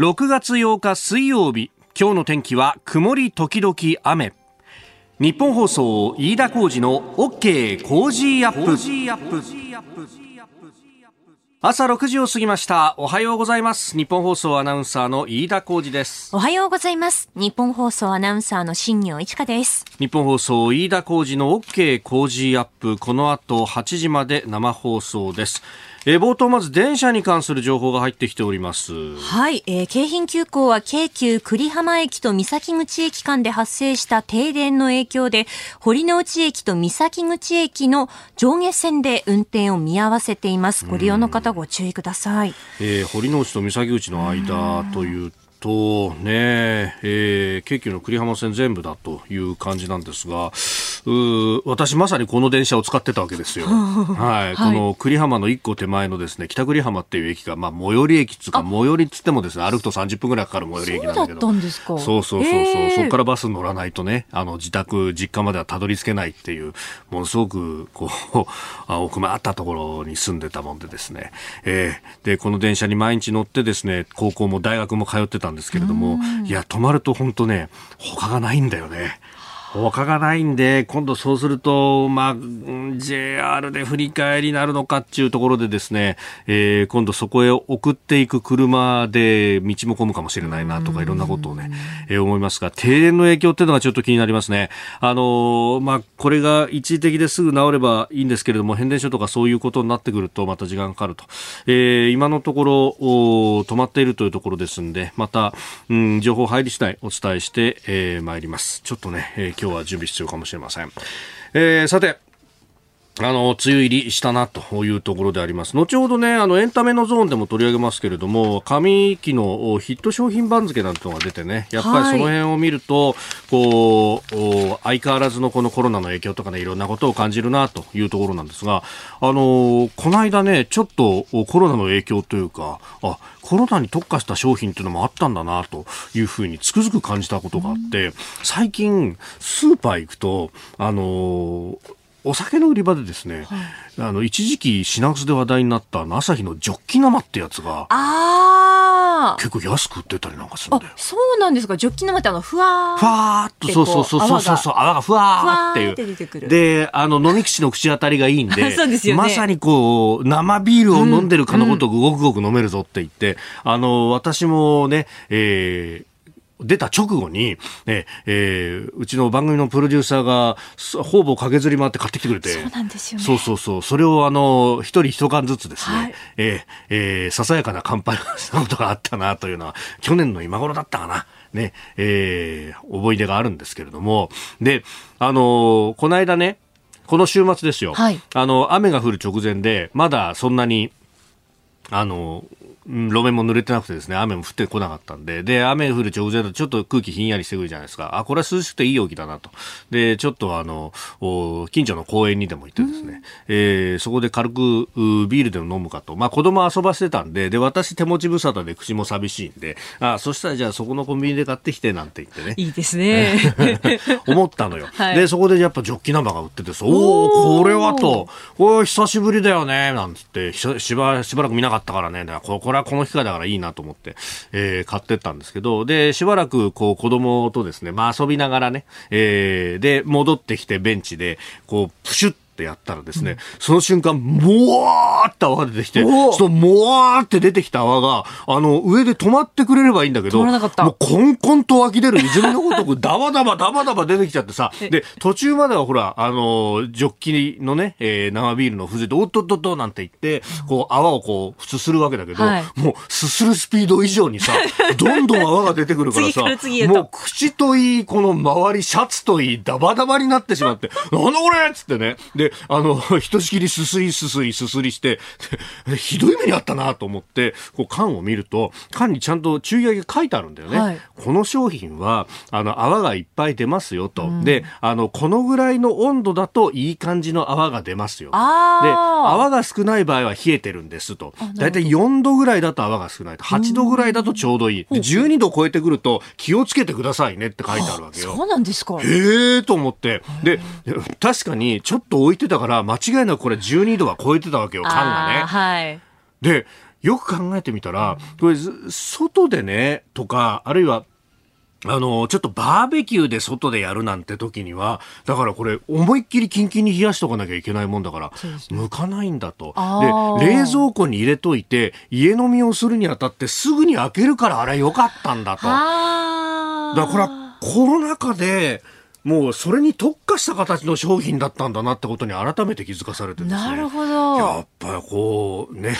6月8日水曜日今日の天気は曇り時々雨。日本放送飯田浩二の OK コージーアップ。朝6時を過ぎました。おはようございます。ニッポン放送アナウンサーの飯田浩司です。おはようございます。ニッポン放送アナウンサーの新行市佳です。日本放送飯田浩二の OK コージーアップ。この後8時まで生放送ですえー、冒頭まず電車に関する情報が入ってきております。はい、えー、京浜急行は京急栗浜駅と三崎口駅間で発生した停電の影響で堀之内駅と三崎口駅の上下線で運転を見合わせています。ご利用の方ご注意ください、えー、堀之内と三崎口の間というとね、えー、京急の栗浜線全部だという感じなんですが、う私まさにこの電車を使ってたわけですよ。はい、この栗浜の一個手前のですね、北栗浜っていう駅が、まあ、最寄り駅っつうか、最寄りっつってもですね、歩くと30分ぐらいかかる最寄り駅なんだけど。そうそうそうそう、えー、そこからバス乗らないとね、あの、自宅、実家まではたどり着けないっていう、ものすごく、こう、奥まったところに住んでたもんでですね、えー、で、この電車に毎日乗ってですね、高校も大学も通ってたんですけれども、いや、止まると本当ね、他がないんだよね。他がないんで、今度そうすると、まあ、JR で振り返りになるのかっていうところでですね、えー、今度そこへ送っていく車で道も混むかもしれないなとかいろんなことをね、えー、思いますが、停電の影響っていうのがちょっと気になりますね。あのー、まあ、これが一時的ですぐ治ればいいんですけれども、変電所とかそういうことになってくるとまた時間かかると。えー、今のところ、止まっているというところですんで、また、うん、情報入り次第お伝えして、えー、参ります。ちょっとね、えー今日は準備必要かもしれません。えー、さて、あの、梅雨入りしたなというところであります。後ほどね、あの、エンタメのゾーンでも取り上げますけれども、上期のヒット商品番付なんてのが出てね、やっぱりその辺を見ると、はい、こう、相変わらずのこのコロナの影響とかね、いろんなことを感じるなというところなんですが、あの、この間ね、ちょっとコロナの影響というか、あ、コロナに特化した商品っていうのもあったんだなというふうにつくづく感じたことがあって、最近、スーパー行くと、あの、お酒の売り場でですね、はい、あの一時期品薄で話題になった朝日のジョッキ生ってやつが結構安く売ってたりなんかするんだよ。そうなんですか。ジョッキ生ってあのふわーふわーっとそうそうそうそうそうそう泡がふわーっていう。であの飲み口の口当たりがいいんで ね、まさにこう生ビールを飲んでるかのごとくごくごく飲めるぞって言って、うんうん、あの私もね、えー、出た直後に、ええー、うちの番組のプロデューサーが、ほぼ駆けずり回って買ってきてくれて。そうなんですよね。そうそうそう。それをあの、一人一缶ずつですね、はい、えー、えー、ささやかな乾杯をしたことがあったなというのは、去年の今頃だったかな。ね、えー、思い出があるんですけれども。で、あのこの間ね、この週末ですよ。はい、あの、雨が降る直前で、まだそんなに、あの路面も濡れてなくてですね、雨も降ってこなかったんで、で、雨降る直前だとちょっと空気ひんやりしてくるじゃないですか。あ、これは涼しくていい陽気だなと。で、ちょっとあの、近所の公園にでも行ってですね、うん、えー、そこで軽くビールでも飲むかと。まあ子供遊ばせてたんで、で、私手持ち無沙汰で口も寂しいんで、あ、そしたらじゃあそこのコンビニで買ってきてなんて言ってね。いいですね。思ったのよ。はい、で、そこでやっぱジョッキ生が売ってておおこれはと、お久しぶりだよね、なんつって、しばしばらく見なかったからね、だからこれはこの機会だからいいなと思って、えー、買ってったんですけど、で、しばらくこう子供とですね、まあ遊びながらね、えー、で、戻ってきてベンチで、こう、プシュッってやったらですね、うん、その瞬間、もわーって泡が出てきて、そのもわーって出てきた泡が、あの、上で止まってくれればいいんだけど、もうコンコンと湧き出る泉のごとく、ダバダバダバダバ出てきちゃってさ、で、途中まではほら、あの、ジョッキのね、えー、生ビールの風で、おっとっとっとなんて言って、こう、泡をこう、すするわけだけど、はい、もう、すするスピード以上にさ、どんどん泡が出てくるからさ、もう口といい、この周り、シャツといい、ダバダバになってしまって、なんだこれっつってね、で、あの、ひとしきりすすりすすりすすりして、ひどい目にあったなと思って、こう缶を見ると、缶にちゃんと注意書きが書いてあるんだよね。はい、この商品は、あの、泡がいっぱい出ますよと。うん、で、あの、このぐらいの温度だといい感じの泡が出ますよ。で、泡が少ない場合は冷えてるんですと。だいたい4度ぐらいだと泡が少ないと。8度ぐらいだとちょうどいい。で、12度超えてくると気をつけてくださいねって書いてあるわけよ。そうなんですか。へえと思って。で、確かにちょっと置いてたから、間違いなくこれ12度は超えてたわけよ、缶がね。はい。で、よく考えてみたら、これ、外でね、とか、あるいは、あの、ちょっとバーベキューで外でやるなんて時には、だからこれ、思いっきりキンキンに冷やしとかなきゃいけないもんだから、向かないんだと。で、冷蔵庫に入れといて、家飲みをするにあたってすぐに開けるからあれ良かったんだと。だから、コロナ禍で、もうそれに特化した形の商品だったんだなってことに改めて気づかされてですね。なるほど。やっぱりこう、ね、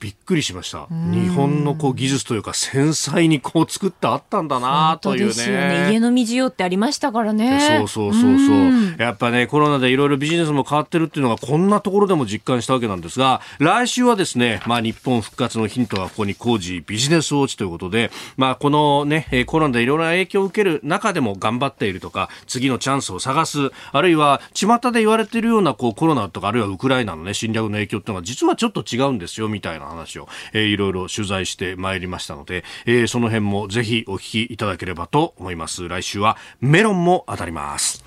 びっくりしました。日本のこう技術というか繊細にこう作ってあったんだなというね。ね家飲み需要ってありましたからね。そうそうそうそう。やっぱね、コロナでいろいろビジネスも変わってるっていうのがこんなところでも実感したわけなんですが、来週はですね、まあ日本復活のヒントはここに工事ビジネスウォッチということで、まあこのね、コロナでいろいろな影響を受ける中でも頑張っているとか、次のチャンスを探す、あるいは巷で言われているようなこうコロナとか、あるいはウクライナのね、侵略の影響っていうのは実はちょっと違うんですよ、みたいな話を、えー、いろいろ取材してまいりましたので、えー、その辺もぜひお聞きいただければと思います。来週はメロンも当たります。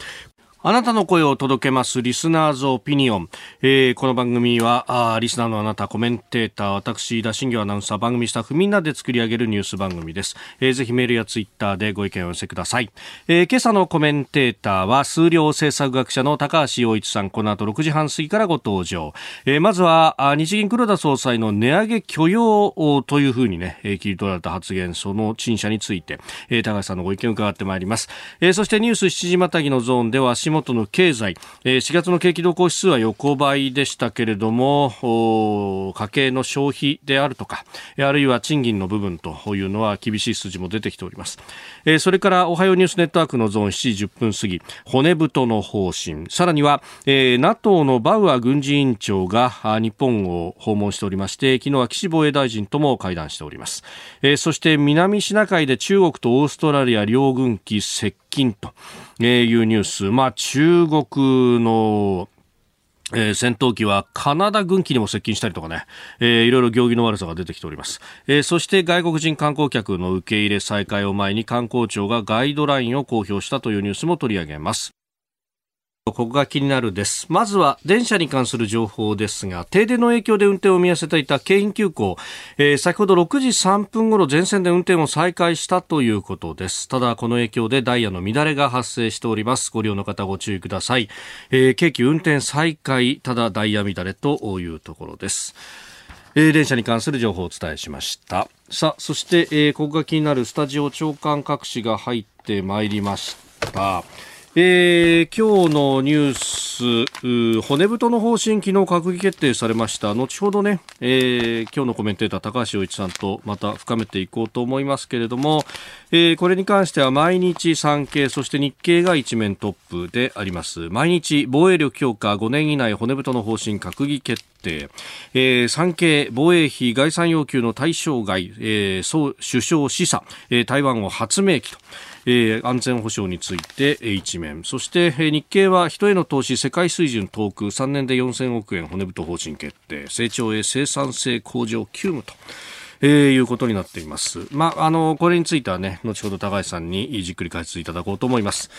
あなたの声を届けますリスナーズオピニオン。えー、この番組はあ、リスナーのあなた、コメンテーター、私、田新業アナウンサー、番組スタッフ、みんなで作り上げるニュース番組です。えー、ぜひメールやツイッターでご意見を寄せください。えー、今朝のコメンテーターは、数量政策学者の高橋洋一さん、この後6時半過ぎからご登場。えー、まずは、あ日銀黒田総裁の値上げ許容というふうにね、えー、切り取られた発言、その陳謝について、えー、高橋さんのご意見を伺ってまいります。えー、そしてニュース7時またぎのゾーンでは、足元の経済、えー、4月の景気動向指数は横ばいでしたけれども家計の消費であるとかあるいは賃金の部分というのは厳しい数字も出てきております、えー、それからおはようニュースネットワークのゾーン7時10分過ぎ骨太の方針。さらには、えー、NATO のバウアー軍事委員長が日本を訪問しておりまして昨日は岸防衛大臣とも会談しております、えー、そして南シナ海で中国とオーストラリア両軍機接近というニュース、まあ、中国のえー、戦闘機はカナダ軍機にも接近したりとかね、えー、いろいろ行儀の悪さが出てきております、えー、そして外国人観光客の受け入れ再開を前に観光庁がガイドラインを公表したというニュースも取り上げます。ここが気になるです。まずは電車に関する情報ですが、停電の影響で運転を見合わせていた京浜急行、えー、先ほど6時3分ごろ全線で運転を再開したということです。ただ、この影響でダイヤの乱れが発生しております。ご利用の方ご注意ください。えー、京急運転再開、ただダイヤ乱れというところです。えー、電車に関する情報をお伝えしました。さあ、そして、えー、ここが気になるスタジオ長官各紙が入ってまいりました。えー、今日のニュース、骨太の方針、昨日閣議決定されました。後ほどね、えー、今日のコメンテーター高橋洋一さんとまた深めていこうと思いますけれども、えー、これに関しては毎日産経、そして日経が一面トップであります。毎日防衛力強化5年以内骨太の方針閣議決定。えー、産経防衛費概算要求の対象外、えー、首相示唆、えー、台湾を発明期と。えー、安全保障について一面そして、えー、日経は人への投資世界水準遠く3年で4000億円骨太方針決定成長へ生産性向上急務と。えー、いうことになっています。まあ、あの、これについてはね、後ほど高橋さんにじっくり解説いただこうと思います。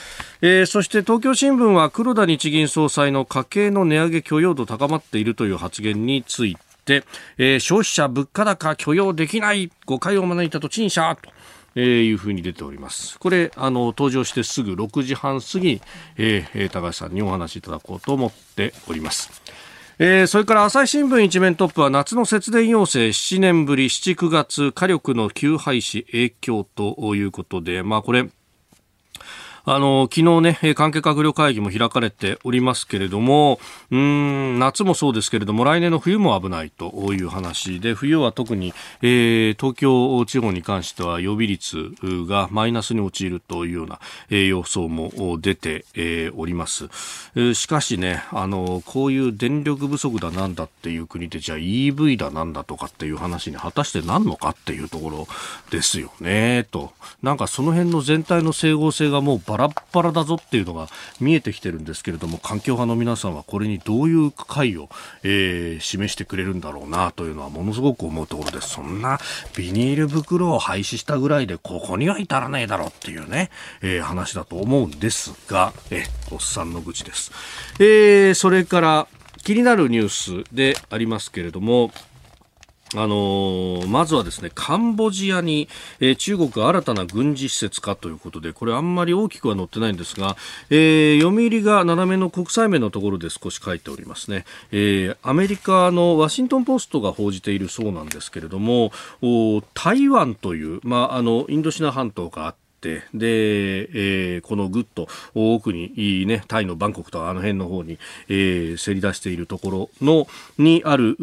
えー、そして東京新聞は黒田日銀総裁の家計の値上げ許容度高まっているという発言について、えー、消費者物価高許容できない誤解を招いたと陳謝と。えー、いうふうに出ております。これ、あの、登場してすぐ6時半過ぎ、えー、高橋さんにお話しいただこうと思っております。えー、それから朝日新聞一面トップは夏の節電要請7年ぶり7、9月火力の休廃止影響ということで、まあこれ、あの、昨日ね、関係閣僚会議も開かれておりますけれども、うん、夏もそうですけれども、来年の冬も危ないという話で、冬は特に、えー、東京地方に関しては予備率がマイナスに陥るというような、えー、予想も出て、えー、おります。しかしね、あの、こういう電力不足だなんだっていう国で、じゃあ EV だなんだとかっていう話に果たしてなんのかっていうところですよね、と。なんかその辺の全体の整合性がもうバラッバラだぞっていうのが見えてきてるんですけれども環境派の皆さんはこれにどういう解を、えー、示してくれるんだろうなというのはものすごく思うところです。そんなビニール袋を廃止したぐらいでここには至らねえだろうっていうね、えー、話だと思うんですが、え、おっさんの愚痴です、えー、それから気になるニュースでありますけれどもあのー、まずはですね、カンボジアに、えー、中国が新たな軍事施設かということで、これあんまり大きくは載ってないんですが、えー、読売が斜めの国際面のところで少し書いておりますね。えー、アメリカのワシントンポストが報じているそうなんですけれども、台湾という、まあ、あの、インドシナ半島があって、で、えー、このぐっと奥に、ね、タイのバンコクとあの辺の方に、えー、せり出しているところの、にある、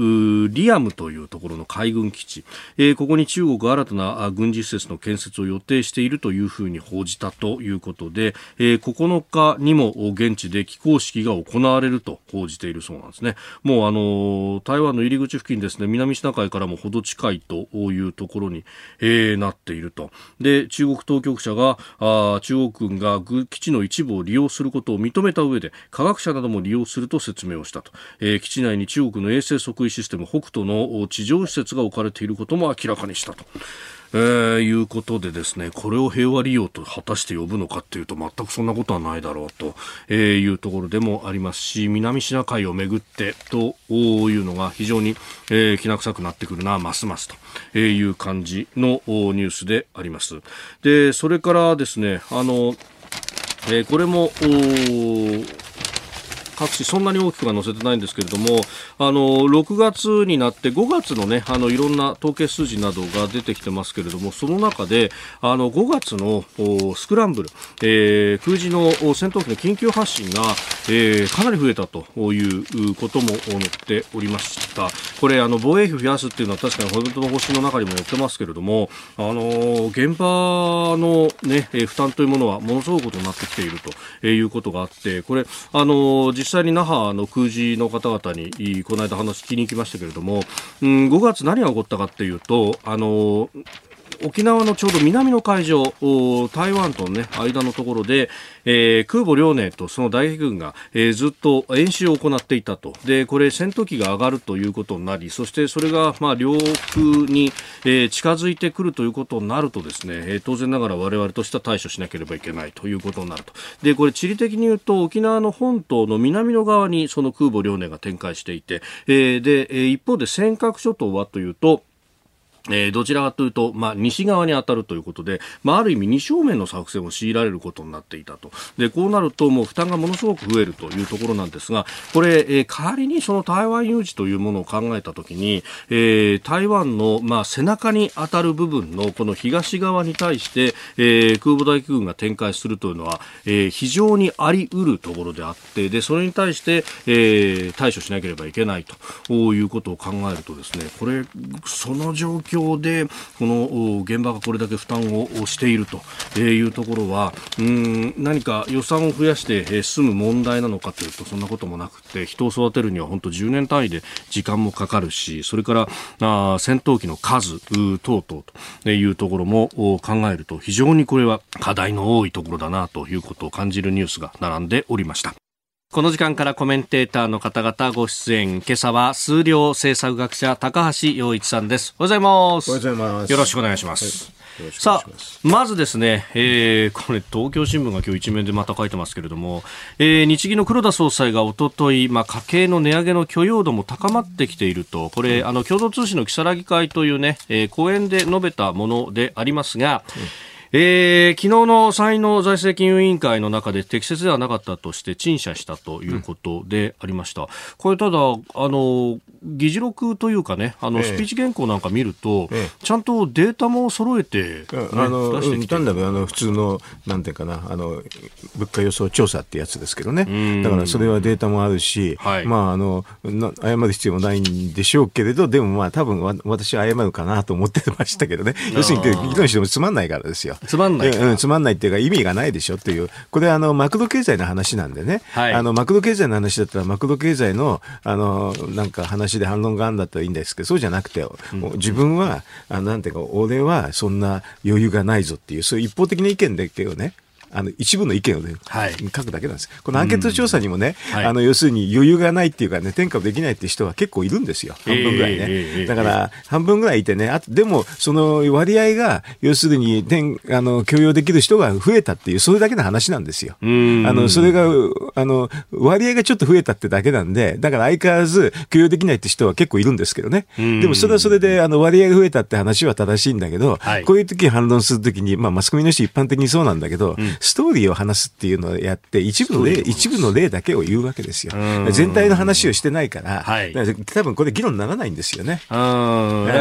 リアムというところの海軍基地、えー、ここに中国新たな軍事施設の建設を予定しているというふうに報じたということで、えー、9日にも現地で起工式が行われると報じているそうなんですね。もうあの、台湾の入り口付近ですね、南シナ海からもほど近いというところに、えー、なっていると。で、中国当局者があ中国軍が基地の一部を利用することを認めた上で科学者なども利用すると説明をしたと、えー、基地内に中国の衛星測位システム北斗の地上施設が置かれていることも明らかにしたと。えー、いうことでですね、これを平和利用と果たして呼ぶのかっていうと全くそんなことはないだろうと、えー、いうところでもありますし、南シナ海をめぐってというのが非常に、え、きな臭くなってくるな、ますますという感じのニュースであります。で、それからですね、あの、えー、これも、各地そんなに大きくは載せてないんですけれどもあの6月になって5月のねあのいろんな統計数字などが出てきてますけれどもその中であの5月のスクランブル、えー、空自の戦闘機の緊急発進が、えー、かなり増えたということも載っておりました。これあの防衛費増やすっていうのは確かに本当の方針の中にも載ってますけれどもあの現場のね負担というものはものすごいことになってきているということがあってこれあの実実際に那覇の空自の方々にこの間話聞きに行きましたけれども、うん、5月何が起こったかっていうとあの沖縄のちょうど南の海上、台湾との、ね、間のところで、えー、空母遼寧とその打撃軍が、えー、ずっと演習を行っていたと。で、これ戦闘機が上がるということになり、そしてそれが、まあ、領空に、えー、近づいてくるということになるとですね、えー、当然ながら我々としては対処しなければいけないということになると。で、これ地理的に言うと沖縄の本島の南の側にその空母遼寧が展開していて、えー、で、えー、一方で尖閣諸島はというと、えー、どちらかというと、まあ、西側に当たるということで、まあ、ある意味二正面の作戦を強いられることになっていたと。で、こうなるともう負担がものすごく増えるというところなんですが、これ、えー、仮にその台湾有事というものを考えたときに、えー、台湾の、まあ、背中に当たる部分のこの東側に対して、えー、空母大気軍が展開するというのは、えー、非常にあり得るところであって、で、それに対して、えー、対処しなければいけないということを考えるとですね、これ、その状況況でこの現場がこれだけ負担をしているというところはうん何か予算を増やして済む問題なのかというとそんなこともなくて人を育てるには本当10年単位で時間もかかるしそれからあ戦闘機の数等々というところも考えると非常にこれは課題の多いところだなということを感じるニュースが並んでおりました。この時間からコメンテーターの方々ご出演。今朝は数量政策学者高橋洋一さんです。おはようございます。おはようございます。よろしくお願いします。はいさあ、まずですね、えー、これ東京新聞が今日一面でまた書いてますけれども、えー、日銀の黒田総裁がおととい、まあ、家計の値上げの許容度も高まってきていると、これ、あの、共同通信の木更木会というね、えー、講演で述べたものでありますが、うんえー、昨日の参院の財政金融委員会の中で適切ではなかったとして陳謝したということでありました。これただ、あの、議事録というかね、あの、スピーチ原稿なんか見ると、ええ、ちゃんとデータも揃えて、ね、あの、出してきて単なるあの普通の、なんていうかな、あの、物価予想調査ってやつですけどね。だからそれはデータもあるし、はい、まあ、あの、謝る必要もないんでしょうけれど、でもまあ、多分わ私は謝るかなと思ってましたけどね。要するに、議論してもつまんないからですよ。つまんない、うん、つまんないっていうか意味がないでしょっていう、これあの、マクロ経済の話なんでね、はい、あの、マクロ経済の話だったら、マクロ経済の、あの、なんか話で反論があるんだったらいいんですけど、そうじゃなくて、うん、自分は、あなんていうか、俺はそんな余裕がないぞっていう、そういう一方的な意見だけをね、あの一部の意見を、ねはい、書くだけなんです。このアンケート調査にもね、うん、あの要するに余裕がないっていうかね、転嫁できないっていう人は結構いるんですよ。半分ぐらいね。えー、だから、半分ぐらいいてね、あでも、その割合が、要するに、転あの許容できる人が増えたっていう、それだけの話なんですよ。あのそれがあの割合がちょっと増えたってだけなんで、だから相変わらず許容できないって人は結構いるんですけどね。でもそれはそれであの割合が増えたって話は正しいんだけど、はい、こういう時に反論するときに、まあ、マスコミの人一般的にそうなんだけど、うん、ストーリーを話すっていうのをやって、一部の例、一部の例だけを言うわけですよ。全体の話をしてないから、はい、から多分これ議論にならないんですよね。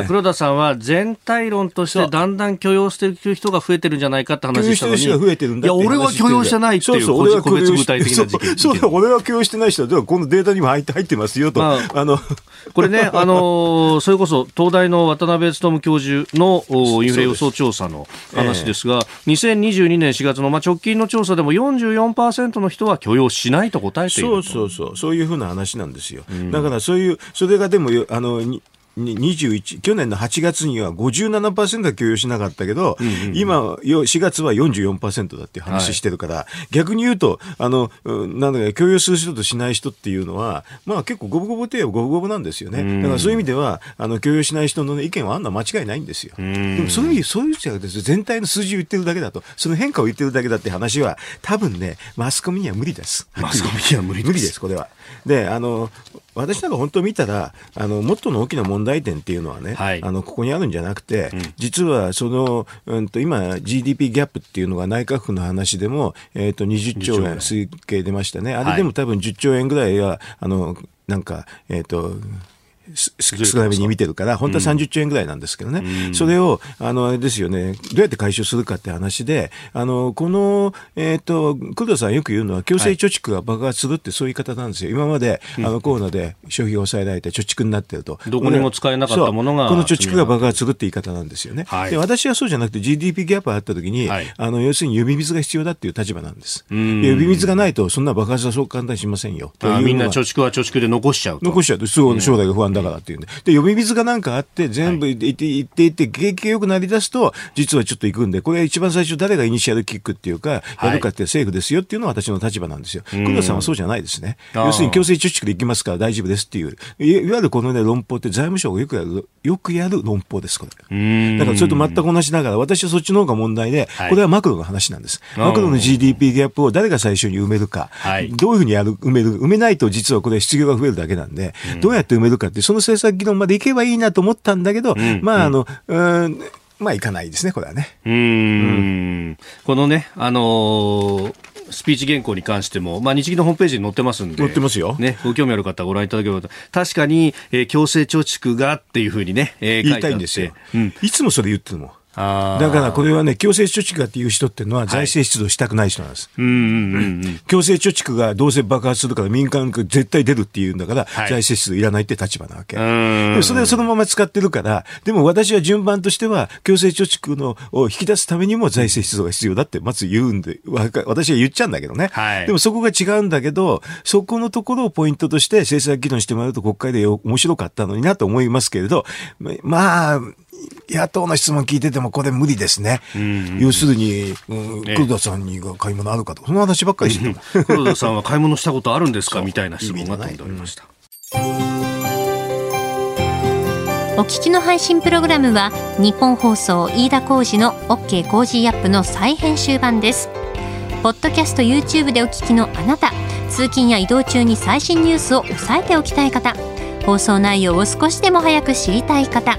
黒田さんは全体論としてだんだん許容している人が増えてるんじゃないかって話したのに。許容してる人が増えてるんだいや、俺は許容してないっていう、そうそう個別具体的な事件。そうそう、俺は許容してない人は、このデータにも入って入ってますよと。まあ、あのこれね、あのそれこそ東大の渡辺努教授のインフレ予想調査の話ですが、えー、2022年4月の、まあ、直近の調査でも44%の人は許容しないと答えているそうそうそう、そういうふうな話なんですよ。うん、だからそういう、それがでも、あの、21去年の8月には57%は許容しなかったけど、うんうんうん、今4月は44%だっていう話してるから、はい、逆に言うとあのなんだか許容する人としない人っていうのはまあ結構五分五分程度五分五分なんですよね。だからそういう意味ではあの許容しない人の、ね、意見はあんな間違いないんですよ。でもそういうそういう人は全体の数字を言ってるだけだと。その変化を言ってるだけだって話は多分ねマスコミには無理です。マスコミには無理です。無理ですこれはであの私なんか本当見たらあのもっとの大きな問題点っていうのはね、はい、あのここにあるんじゃなくて、うん、実はその、うんと、今 GDP ギャップっていうのが内閣府の話でも、えーと、20兆円推計出ましたね。あれでも多分10兆円ぐらいはあのなんかえっ、ー、と少なめに見てるから、本当は30兆円ぐらいなんですけどね、うん、それを、あの、あれですよね、どうやって回収するかって話で、あの、この、えっ、ー、と、工藤さんよく言うのは、強制貯蓄が爆発するってそういう言い方なんですよ。今まで、あの、コロナで消費を抑えられて貯蓄になってると。どこにも使えなかったものが。この貯蓄が爆発するって言い方なんですよね。はい、で私はそうじゃなくて GDP ギャップがあった時に、はい、あの、要するに呼び水が必要だっていう立場なんです。呼び水がないと、そんな爆発はそう簡単にしませんよ。みんな貯蓄は貯蓄で残しちゃうと残しちゃうと、将来が不安だからっていうんで。で呼び水がなんかあって、全部行って行っていって、景気が良くなりだすと、実はちょっと行くんで、これ一番最初誰がイニシアルキックっていうか、やるかって政府ですよっていうのが私の立場なんですよ。黒田さんはそうじゃないですね。要するに強制貯蓄で行きますから大丈夫ですっていう。いわゆるこのね、論法って財務省がよくやる、よくやる論法です、これ。だからそれと全く同じながら、私はそっちの方が問題で、これはマクロの話なんです。マクロの GDP ギャップを誰が最初に埋めるか、どういうふうにやる、埋める、埋めないと実はこれ失業が増えるだけなんで、どうやって埋めるかって、その政策議論までいけばいいなと思ったんだけど、うん、まあ、あの、うん、まあ、いかないですね、これはね。うん。このね、あのースピーチ原稿に関しても、まあ、日銀のホームページに載ってますんで、載ってますよ。ね、ご興味ある方はご覧いただければと。確かに、えー、強制貯蓄がっていうふうにね、えー、言いたいんですよ。うん、いつもそれ言ってるもん。だからこれはね、強制貯蓄がっていう人っていうのは財政出動したくない人なんです。強制貯蓄がどうせ爆発するから民間が絶対出るっていうんだから、はい、財政出動いらないって立場なわけ。でそれをそのまま使ってるから、でも私は順番としては、強制貯蓄のを引き出すためにも財政出動が必要だってまず言うんで、私は言っちゃうんだけどね。はい、でもそこが違うんだけど、そこのところをポイントとして政策議論してもらうと国会で面白かったのになと思いますけれど、まあ、野党の質問聞いててもこれ無理ですね。要するに、うん、黒田さんにが買い物あるかとその話ばっかりしてる。黒田さんは買い物したことあるんですかみたいな質問が飛んでおりました。お聞きの配信プログラムは日本放送飯田浩司の OK コージーアップの再編集版です。ポッドキャスト YouTube でお聞きのあなた、通勤や移動中に最新ニュースを押さえておきたい方、放送内容を少しでも早く知りたい方。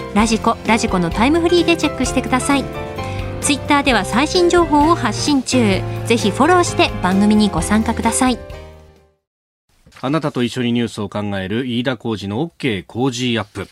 ラジコラジコのタイムフリーでチェックしてくださいツイッターでは最新情報を発信中ぜひフォローして番組にご参加くださいあなたと一緒にニュースを考える飯田浩二の OK 工事アップ。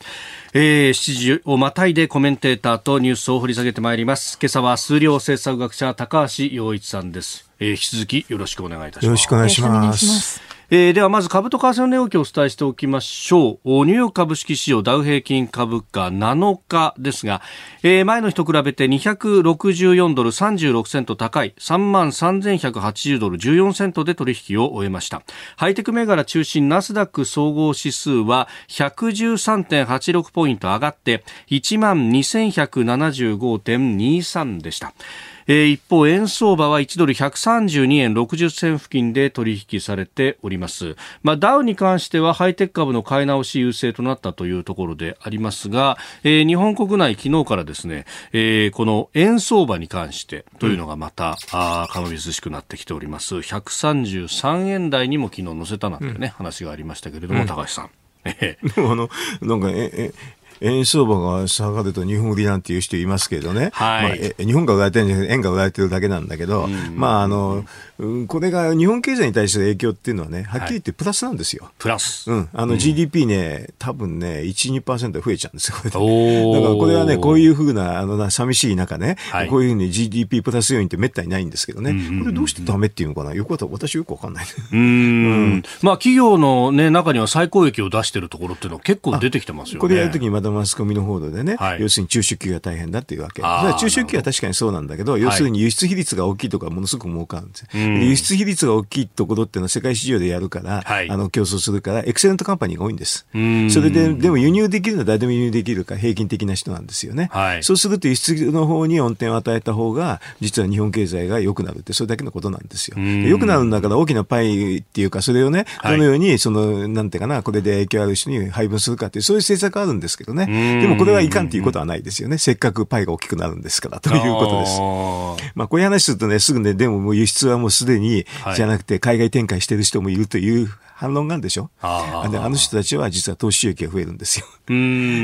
えー、7時をまたいでコメンテーターとニュースを掘り下げてまいります。今朝は数量政策学者高橋洋一さんです。えー、引き続きよろしくお願いいたします。よろしくお願いします。えー、ではまず株と為替の値動きをお伝えしておきましょう。ニューヨーク株式市場ダウ平均株価7日ですが、えー、前の日と比べて264ドル36セント高い3万3180ドル14セントで取引を終えました。ハイテク銘柄中心ナスダック総合指数は113.86ポイント上がって1万2175.23でした。えー、一方、円相場は1ドル132円60銭付近で取引されております。まあ、ダウに関してはハイテク株の買い直し優勢となったというところでありますが、えー、日本国内昨日からですね、えー、この円相場に関してというのがまた、うん、あかみずしくなってきております。133円台にも昨日乗せたなんてね、うん、話がありましたけれども、うん、高橋さん。でもあの、なんか、え、え、円相場が下がると日本売りなんていう人いますけどね、はい、まあ、日本が売られてるんじゃなくて円が売られてるだけなんだけど、まああの、これが日本経済に対する影響っていうのはね、はっきり言ってプラスなんですよ。はい、プラス。うん。あの GDP ね、うん、多分ね、1、2%増えちゃうんですよ、これで。だからこれはね、こういうふうな、あのな、寂しい中ね、はい、こういうふうに GDP プラス要因ってめったにないんですけどね、これどうしてダメっていうのかな？よく私よくわかんない。うん。まあ企業のね、中には最高益を出してるところっていうのは結構出てきてますよね。これやるときにまたマスコミの報道でね、はい、要するに中小企業が大変だっていうわけ。中小企業は確かにそうなんだけど、要するに輸出比率が大きいとかものすごく儲かるんですよ。輸出比率が大きいところっていうのは世界市場でやるから、はい、あの競争するから、エクセレントカンパニーが多いんです。それで、でも輸入できるのは誰でも輸入できるから平均的な人なんですよね。はい、そうすると輸出の方に恩典を与えた方が、実は日本経済が良くなるって、それだけのことなんですよ。良くなるんだから大きなパイっていうか、それをね、どのように、その、なんていうかな、これで影響ある人に配分するかっていう、そういう政策あるんですけどね。でもこれはいかんっていうことはないですよね。せっかくパイが大きくなるんですから、ということです。まあ、こういう話するとね、すぐね、でももう輸出はもうすでに、じゃなくて海外展開してる人もいるという反論があるでしょ？あであの人たちは実は投資収益が増えるんですよ。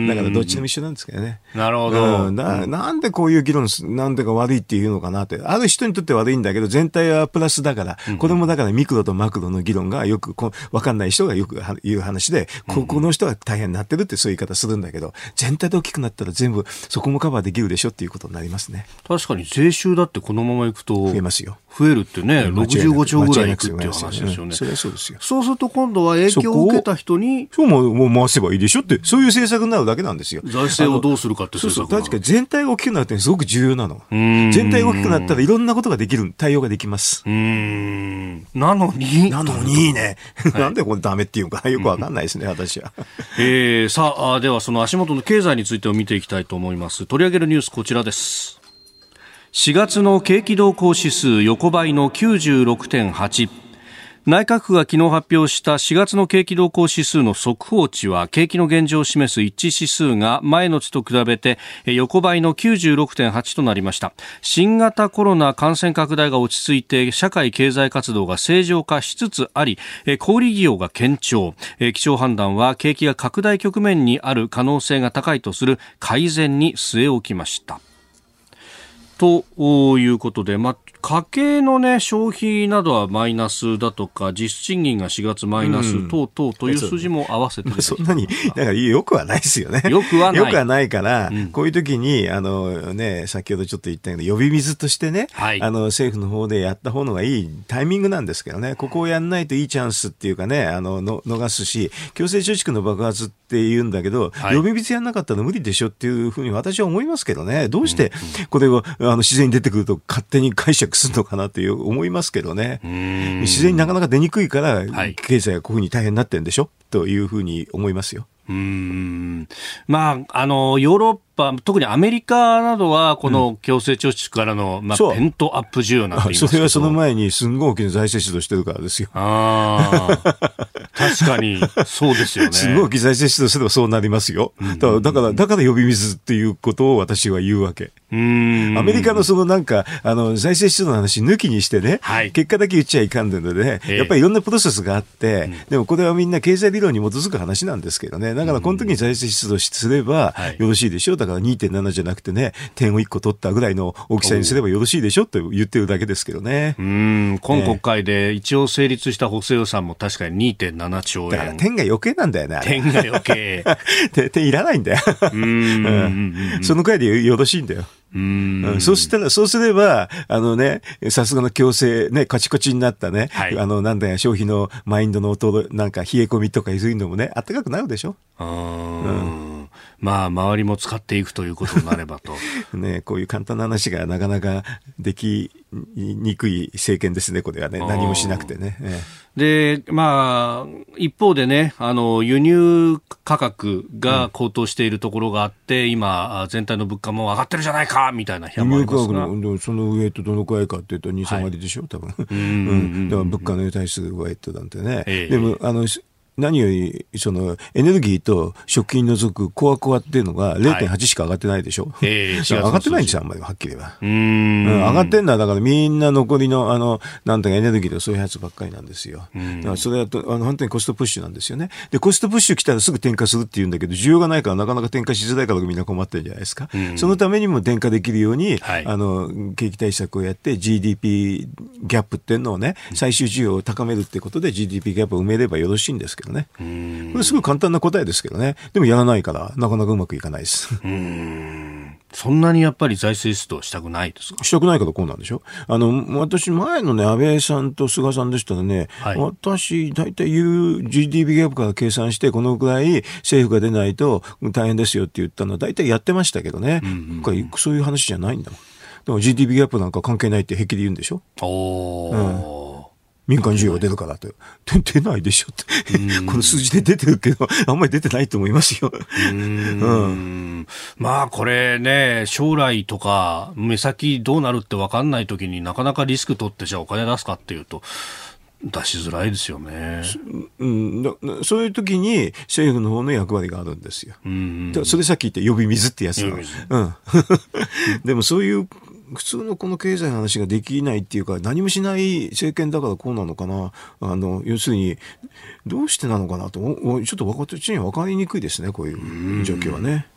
だからどっちでも一緒なんですけどね。なるほど、うん、な。なんでこういう議論なんでか悪いっていうのかなって。ある人にとって悪いんだけど、全体はプラスだから、これもだからミクロとマクロの議論がよくこ、わかんない人がよく言う話で、ここの人は大変になってるってそういう言い方するんだけど、全体で大きくなったら全部そこもカバーできるでしょっていうことになりますね。確かに税収だってこのままいくと。増えますよ。増えるってね、65兆ぐらいいくっていう話ですよね。それはそうですよ。そうすると今度は影響を受けた人に。そうももう回せばいいでしょって、そういう政策になるだけなんですよ。財政をどうするかってそうそう。確かに全体が大きくなるってすごく重要なの。全体が大きくなったらいろんなことができる、対応ができます。うん。なのになのにね。なんでこれダメっていうか よくわかんないですね、私は。えー、さあ、ではその足元の経済についてを見ていきたいと思います。取り上げるニュースこちらです。4月の景気動向指数横ばいの96.8内閣府が昨日発表した4月の景気動向指数の速報値は景気の現状を示す一致指数が前の月と比べて横ばいの96.8となりました。新型コロナ感染拡大が落ち着いて社会経済活動が正常化しつつあり小売業が堅調。気象判断は景気が拡大局面にある可能性が高いとする改善に据え置きました。ということで、まあ、家計のね、消費などはマイナスだとか、実質賃金が4月マイナス等々という数字も合わせて、うん、そんなに、だからよくはないですよね。よくはない。よくはないから、うん、こういう時に、あのね、先ほどちょっと言ったように、呼び水としてね、はい、あの、政府の方でやった方のがいいタイミングなんですけどね、ここをやんないといいチャンスっていうかね、あの、の逃すし、強制貯蓄の爆発って言うんだけど、はい、呼び水やんなかったら無理でしょっていうふうに私は思いますけどね、どうしてこれを、あの、自然に出てくると勝手に解釈するのかなという思いますけどね。自然になかなか出にくいから、経済がこういうふうに大変になってるんでしょ？というふうに思いますよ。うんまあ、あの、ヨーロッパ、特にアメリカなどは、この強制貯蓄からの、まあ、ペントアップ需要なんてそれはその前に、すんごい大きな財政出動してるからですよ。ああ、確かに、そうですよね。すんごい大きい財政出動すればそうなりますよ。だから、だから呼び水っていうことを私は言うわけ。アメリカのそのなんか、あの、財政出動の話抜きにしてね、はい、結果だけ言っちゃいかんでのでね、やっぱりいろんなプロセスがあって、でもこれはみんな経済理論に基づく話なんですけどね、だからこの時に財政出動すればよろしいでしょう。だから2.7じゃなくてね、点を1個取ったぐらいの大きさにすればよろしいでしょと言ってるだけですけどね。うん、今国会で一応成立した補正予算も確かに2.7兆円。だから点が余計なんだよね。点が余計。点いらないんだよ。うん、そのくらいでよろしいんだよ。うん、そうしたら、そうすれば、あのね、さすがの強制、ね、カチコチになったね、はい、あの、なんだよ、消費のマインドの音、なんか冷え込みとかそういうのもね、あったかくなるでしょ。うん。まあ、周りも使っていくということになればと。ね、こういう簡単な話がなかなかできにくい政権ですね、これはね。何もしなくてね。で、まあ、一方でね、あの、輸入価格が高騰しているところがあって、うん、今、全体の物価も上がってるじゃないか、みたいな批判もありますが。輸入価格の、その上とどのくらいかっていうと、2、3割でしょ、はい、多分。うん。だから物価の対する上となんてね。ええ、でも、あの、何より、その、エネルギーと食品除くコアコアっていうのが0.8しか上がってないでしょ、はい、えー、上がってないんですよ、あんまり、はっきりは。うん,、上がってんのは、だからみんな残りの、あの、なんとかエネルギーとそういうやつばっかりなんですよ。だからそれだと、あの、本当にコストプッシュなんですよね。で、コストプッシュ来たらすぐ転嫁するって言うんだけど、需要がないからなかなか転嫁しづらいからみんな困ってるんじゃないですか。そのためにも転嫁できるように、はい、あの、景気対策をやって GDP ギャップっていうのをね、最終需要を高めるってことで GDP ギャップを埋めればよろしいんですけどね。うんこれすごい簡単な答えですけどね。でもやらないから、なかなかうまくいかないです。うんそんなにやっぱり財政出動したくないですか？したくないからこうなんでしょ？あの、私、前のね、安倍さんと菅さんでしたらね、はい、私、大体言う GDP ギャップから計算して、このくらい政府が出ないと大変ですよって言ったのは、大体やってましたけどね。うんうんうん、そういう話じゃないんだもん。でも GDP ギャップなんか関係ないって平気で言うんでしょ？おー。うん民間需要出るからって。出ないでしょって。この数字で出てるけど、あんまり出てないと思いますよ。うん,、まあこれね、将来とか目先どうなるって分かんない時になかなかリスク取ってじゃあお金出すかっていうと、出しづらいですよね。うん、そういう時に政府の方の役割があるんですよ。うん、それさっき言った呼び水ってやつ。うん、でもそういう普通のこの経済の話ができないっていうか、何もしない政権だからこうなのかな。あの、要するに、どうしてなのかなと、ちょっと若手には分かりにくいですね、こういう状況はね。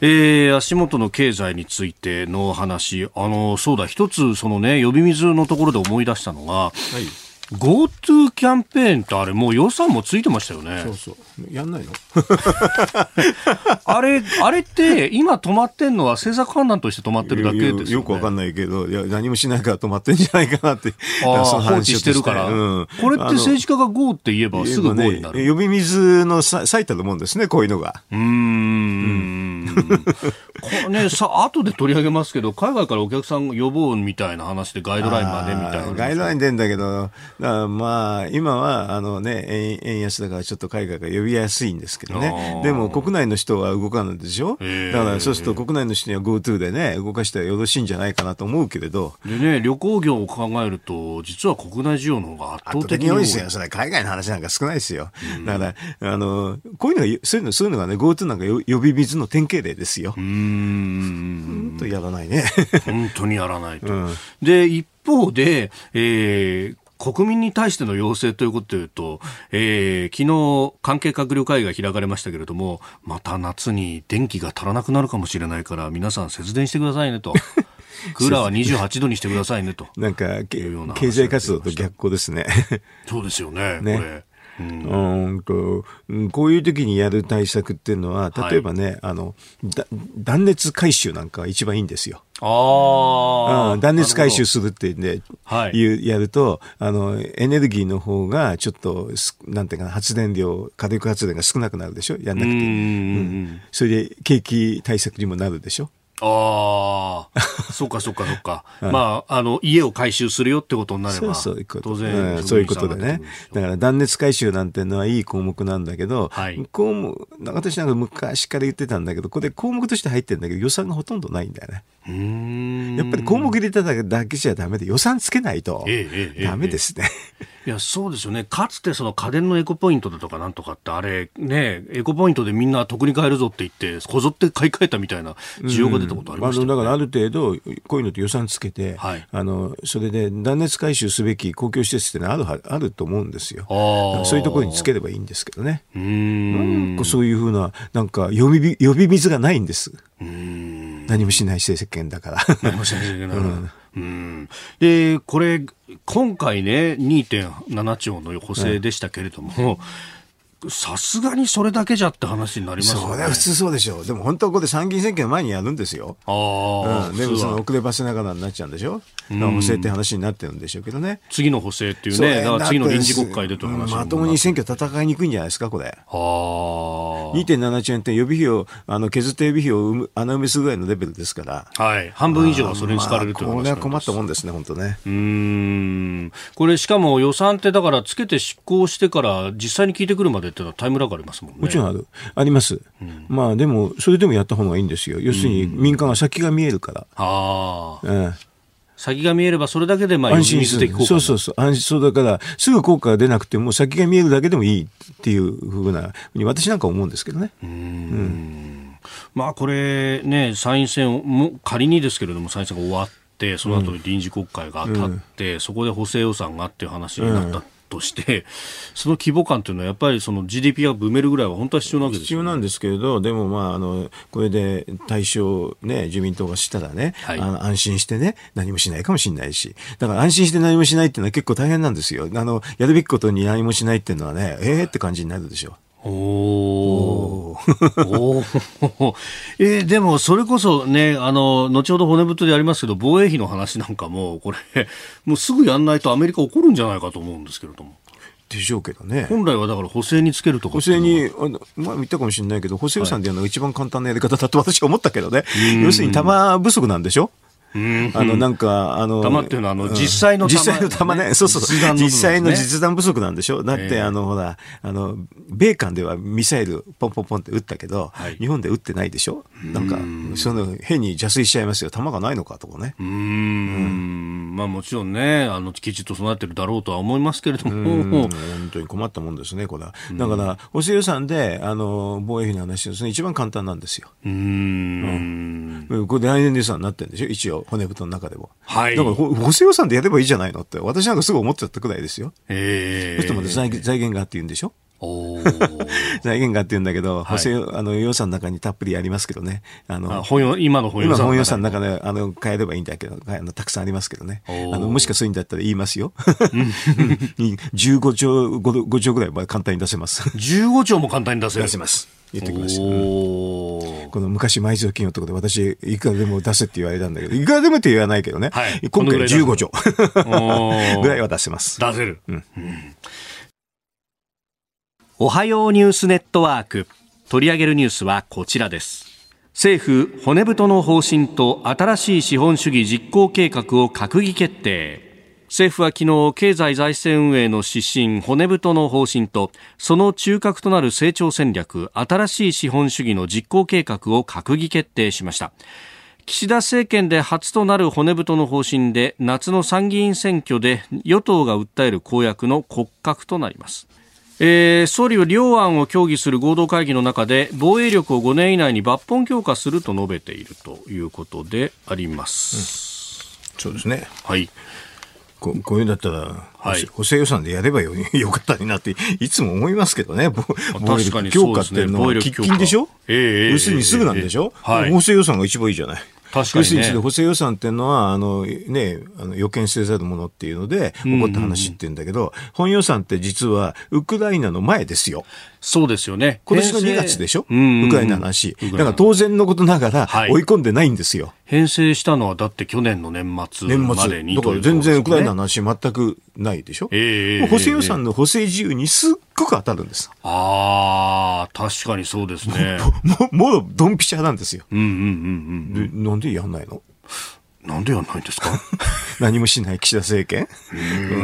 えー、足元の経済についての話、あの、そうだ、一つ、そのね、呼び水のところで思い出したのが、はい GoTo キャンペーンってあれもう予算もついてましたよね。そうそう。やんないの？あれ、あれって今止まってんのは政策判断として止まってるだけですよ、ね、よくわかんないけど、いや、何もしないから止まってんじゃないかなって。ああ、放置してるから。うん、これって政治家が GO って言えばすぐ GO になる。ね、呼び水の最たるもんですね、こういうのが。うん。うんこれね、さ、後で取り上げますけど、海外からお客さん呼ぼうみたいな話でガイドラインまでみたいな。ガイドライン出んだけど、まあ、今は、あのね、円安だからちょっと海外が呼びやすいんですけどね。でも国内の人は動かないでしょ？だからそうすると国内の人には GoTo でね、動かしたらよろしいんじゃないかなと思うけれど。でね、旅行業を考えると、実は国内需要の方が圧倒的に多いですよ。それ海外の話なんか少ないですよ。だから、あの、こういうのが、そういうの、そういうのがね、GoTo なんか呼び水の典型例ですよ。本当やらないね。本当にやらないと。うん、で、一方で、えー、国民に対しての要請ということでいうと、えー、昨日関係閣僚会議が開かれましたけれども、また夏に電気が足らなくなるかもしれないから、皆さん。節電してくださいねと。クーラーは28度にしてくださいねと。なん。か、経済活動と逆行ですね。そうですよね、ねこれ。うん、とこういう時にやる対策っていうのは、例えばね、はい、あの断熱回収なんか一番いいんですよ。ああ、断熱回収するってんで、はい、やると、あの、エネルギーの方がちょっと、なんていうかな、発電量、火力発電が少なくなるでしょ？やんなくて。うん、それで景気対策にもなるでしょ？ああ、そうかそうかそうか。まあ、あの、家を改修するよってことになれば。そうそう当然、うん、そういうことでね。だから断熱改修なんていうのはいい項目なんだけど、はい、項目、私なんか昔から言ってたんだけど、これ項目として入ってるんだけど、予算がほとんどないんだよね。うんやっぱり項目入れただけじゃダメで予算つけないと、ダメですね。いや、そうですよね。かつてその家電のエコポイントだとかなんとかって、あれ、ね、エコポイントでみんな得に買えるぞって言って、こぞって買い替えたみたいな需要が出たことありました、ねうん、だからある程度、こういうのって予算つけて、はい、あの、それで断熱回収すべき公共施設ってのあるあると思うんですよ。そういうところにつければいいんですけどね。うんそういうふうな、なんか呼び、呼び水がないんです。何もしない政権だから。何もしない政権だから。うんうん、でこれ、今回ね、2.7兆の補正でしたけれども、さすがにそれだけじゃって話になりますよね。普通そうでしょう。でも本当はここで参議院選挙の前にやるんですよ。ああ、うん。でもその遅ればせながらになっちゃうんでしょ。うん、補正って話になってるんでしょうけどね。次の補正っていうね、だから次の臨時国会でと話まともに選挙戦いにくいんじゃないですか、これ。ああ。2.7兆円って予備費を、あの、削った予備費を穴埋めするぐらいのレベルですから。はい。半分以上はそれに使われるという、まあ、これは困ったもんですね、本当ね。うん。これしかも予算ってだからつけて執行してから実際に聞いてくるまでってタイムラグありますもんね。もちろんある。あります。うん、まあでも、それでもやった方がいいんですよ。要するに民間は先が見えるから。ああ。うん先が見えればそれだけでまあ安心するそうそうそう安心そうだからすぐ効果が出なくても先が見えるだけでもいいっていうふうな私なんか思うんですけどね。うんうんまあこれね参院選も仮にですけれども参院選が終わってその後臨時国会が当たって、うん、そこで補正予算がっていう話になったとして、その規模感というのは、やっぱりその GDP が埋めるぐらいは本当は必要なわけです、ね、必要なんですけれど、でも、まあ、あのこれで対象、ね、自民党がしたらね、はい、あの安心してね、何もしないかもしれないし、だから安心して何もしないっていうのは結構大変なんですよ。あのやるべきことに何もしないっていうのはね、ええー、って感じになるでしょう。おおえー、でもそれこそね、あの、後ほど骨太でやりますけど、防衛費の話なんかも、これ、もうすぐやんないとアメリカ怒るんじゃないかと思うんですけれども。でしょうけどね。本来はだから補正につけるとか補正に、あのまあ、言ったかもしれないけど、補正予算でやるのが一番簡単なやり方だと私は思ったけどね。要するに弾不足なんでしょ？あの、なんか、あの、弾っていうのは、あの、実際の弾、実際の弾ね。そうそうそう。実際の実弾不足なんでしょ？だって、あの、ほら、あの、米韓ではミサイルポンポンポンって撃ったけど、日本で撃ってないでしょ？なんか、その、変に邪推しちゃいますよ。弾がないのかとかね。うん。まあもちろんね、あの、きちっと備えてるだろうとは思いますけれども。本当に困ったもんですね、これは。だから、補正予算で、あの、防衛費の話ですね、一番簡単なんですよ。うん。これ来年度予算になってるんでしょ一応。骨太の中でも。はい。だから補正予算でやればいいじゃないのって、私なんかすぐ思っちゃったくらいですよ。ええー。そしてまた財財源がって言うんでしょ財源がって言うんだけど、補正、あの予算の中にたっぷりやりますけどね。あの、今の本予算今本予算の中で、あの、変えればいいんだけど、あのたくさんありますけどね。あの、もしかするんだったら言いますよ。15兆、5, 5兆ぐらいまで簡単に出せます。15兆も簡単に出せ出せます。言ってきました。この昔、埋蔵金のところで私、いくらでも出せって言われたんだけど、いくらでもって言わないけどね。はい、今回15兆 ぐらいは出せます。出せる。うん、おはようニュースネットワーク。取り上げるニュースはこちらです。政府、骨太の方針と新しい資本主義実行計画を閣議決定。政府は昨日経済財政運営の指針骨太の方針とその中核となる成長戦略新しい資本主義の実行計画を閣議決定しました岸田政権で初となる骨太の方針で夏の参議院選挙で与党が訴える公約の骨格となりますえー、総理は両案を協議する合同会議の中で防衛力を5年以内に抜本強化すると述べているということであります、うん、そうですね。はい。ここういうんだったら、はい、補正予算でやればよ よかったなって、いつも思いますけどね、防衛力強化っていうのは喫緊でしょ、えー、要するにすぐなんでしょ、えー、はい、補正予算が一番いいじゃない。確かに、ね、補正予算っていうのは、あの、ね、あの予見せざるものっていうので、起こった話って言うんだけど、うんうん、本予算って実は、ウクライナの前ですよ。そうですよね。今年の2月でしょ、ウクライナの話。だから当然のことながら、追い込んでないんですよ。はい、編成したのは、だって去年の年末までに、ね、だから全然ウクライナの話全くないでしょ、えー、補正予算の補正自由にすっごく当たるんです。ああ、確かにそうですね。もう、もう、ドンピシャなんですよ。うんうんうんうん。なんでやんないの？なんでやんないんですか？何もしない岸田政権？う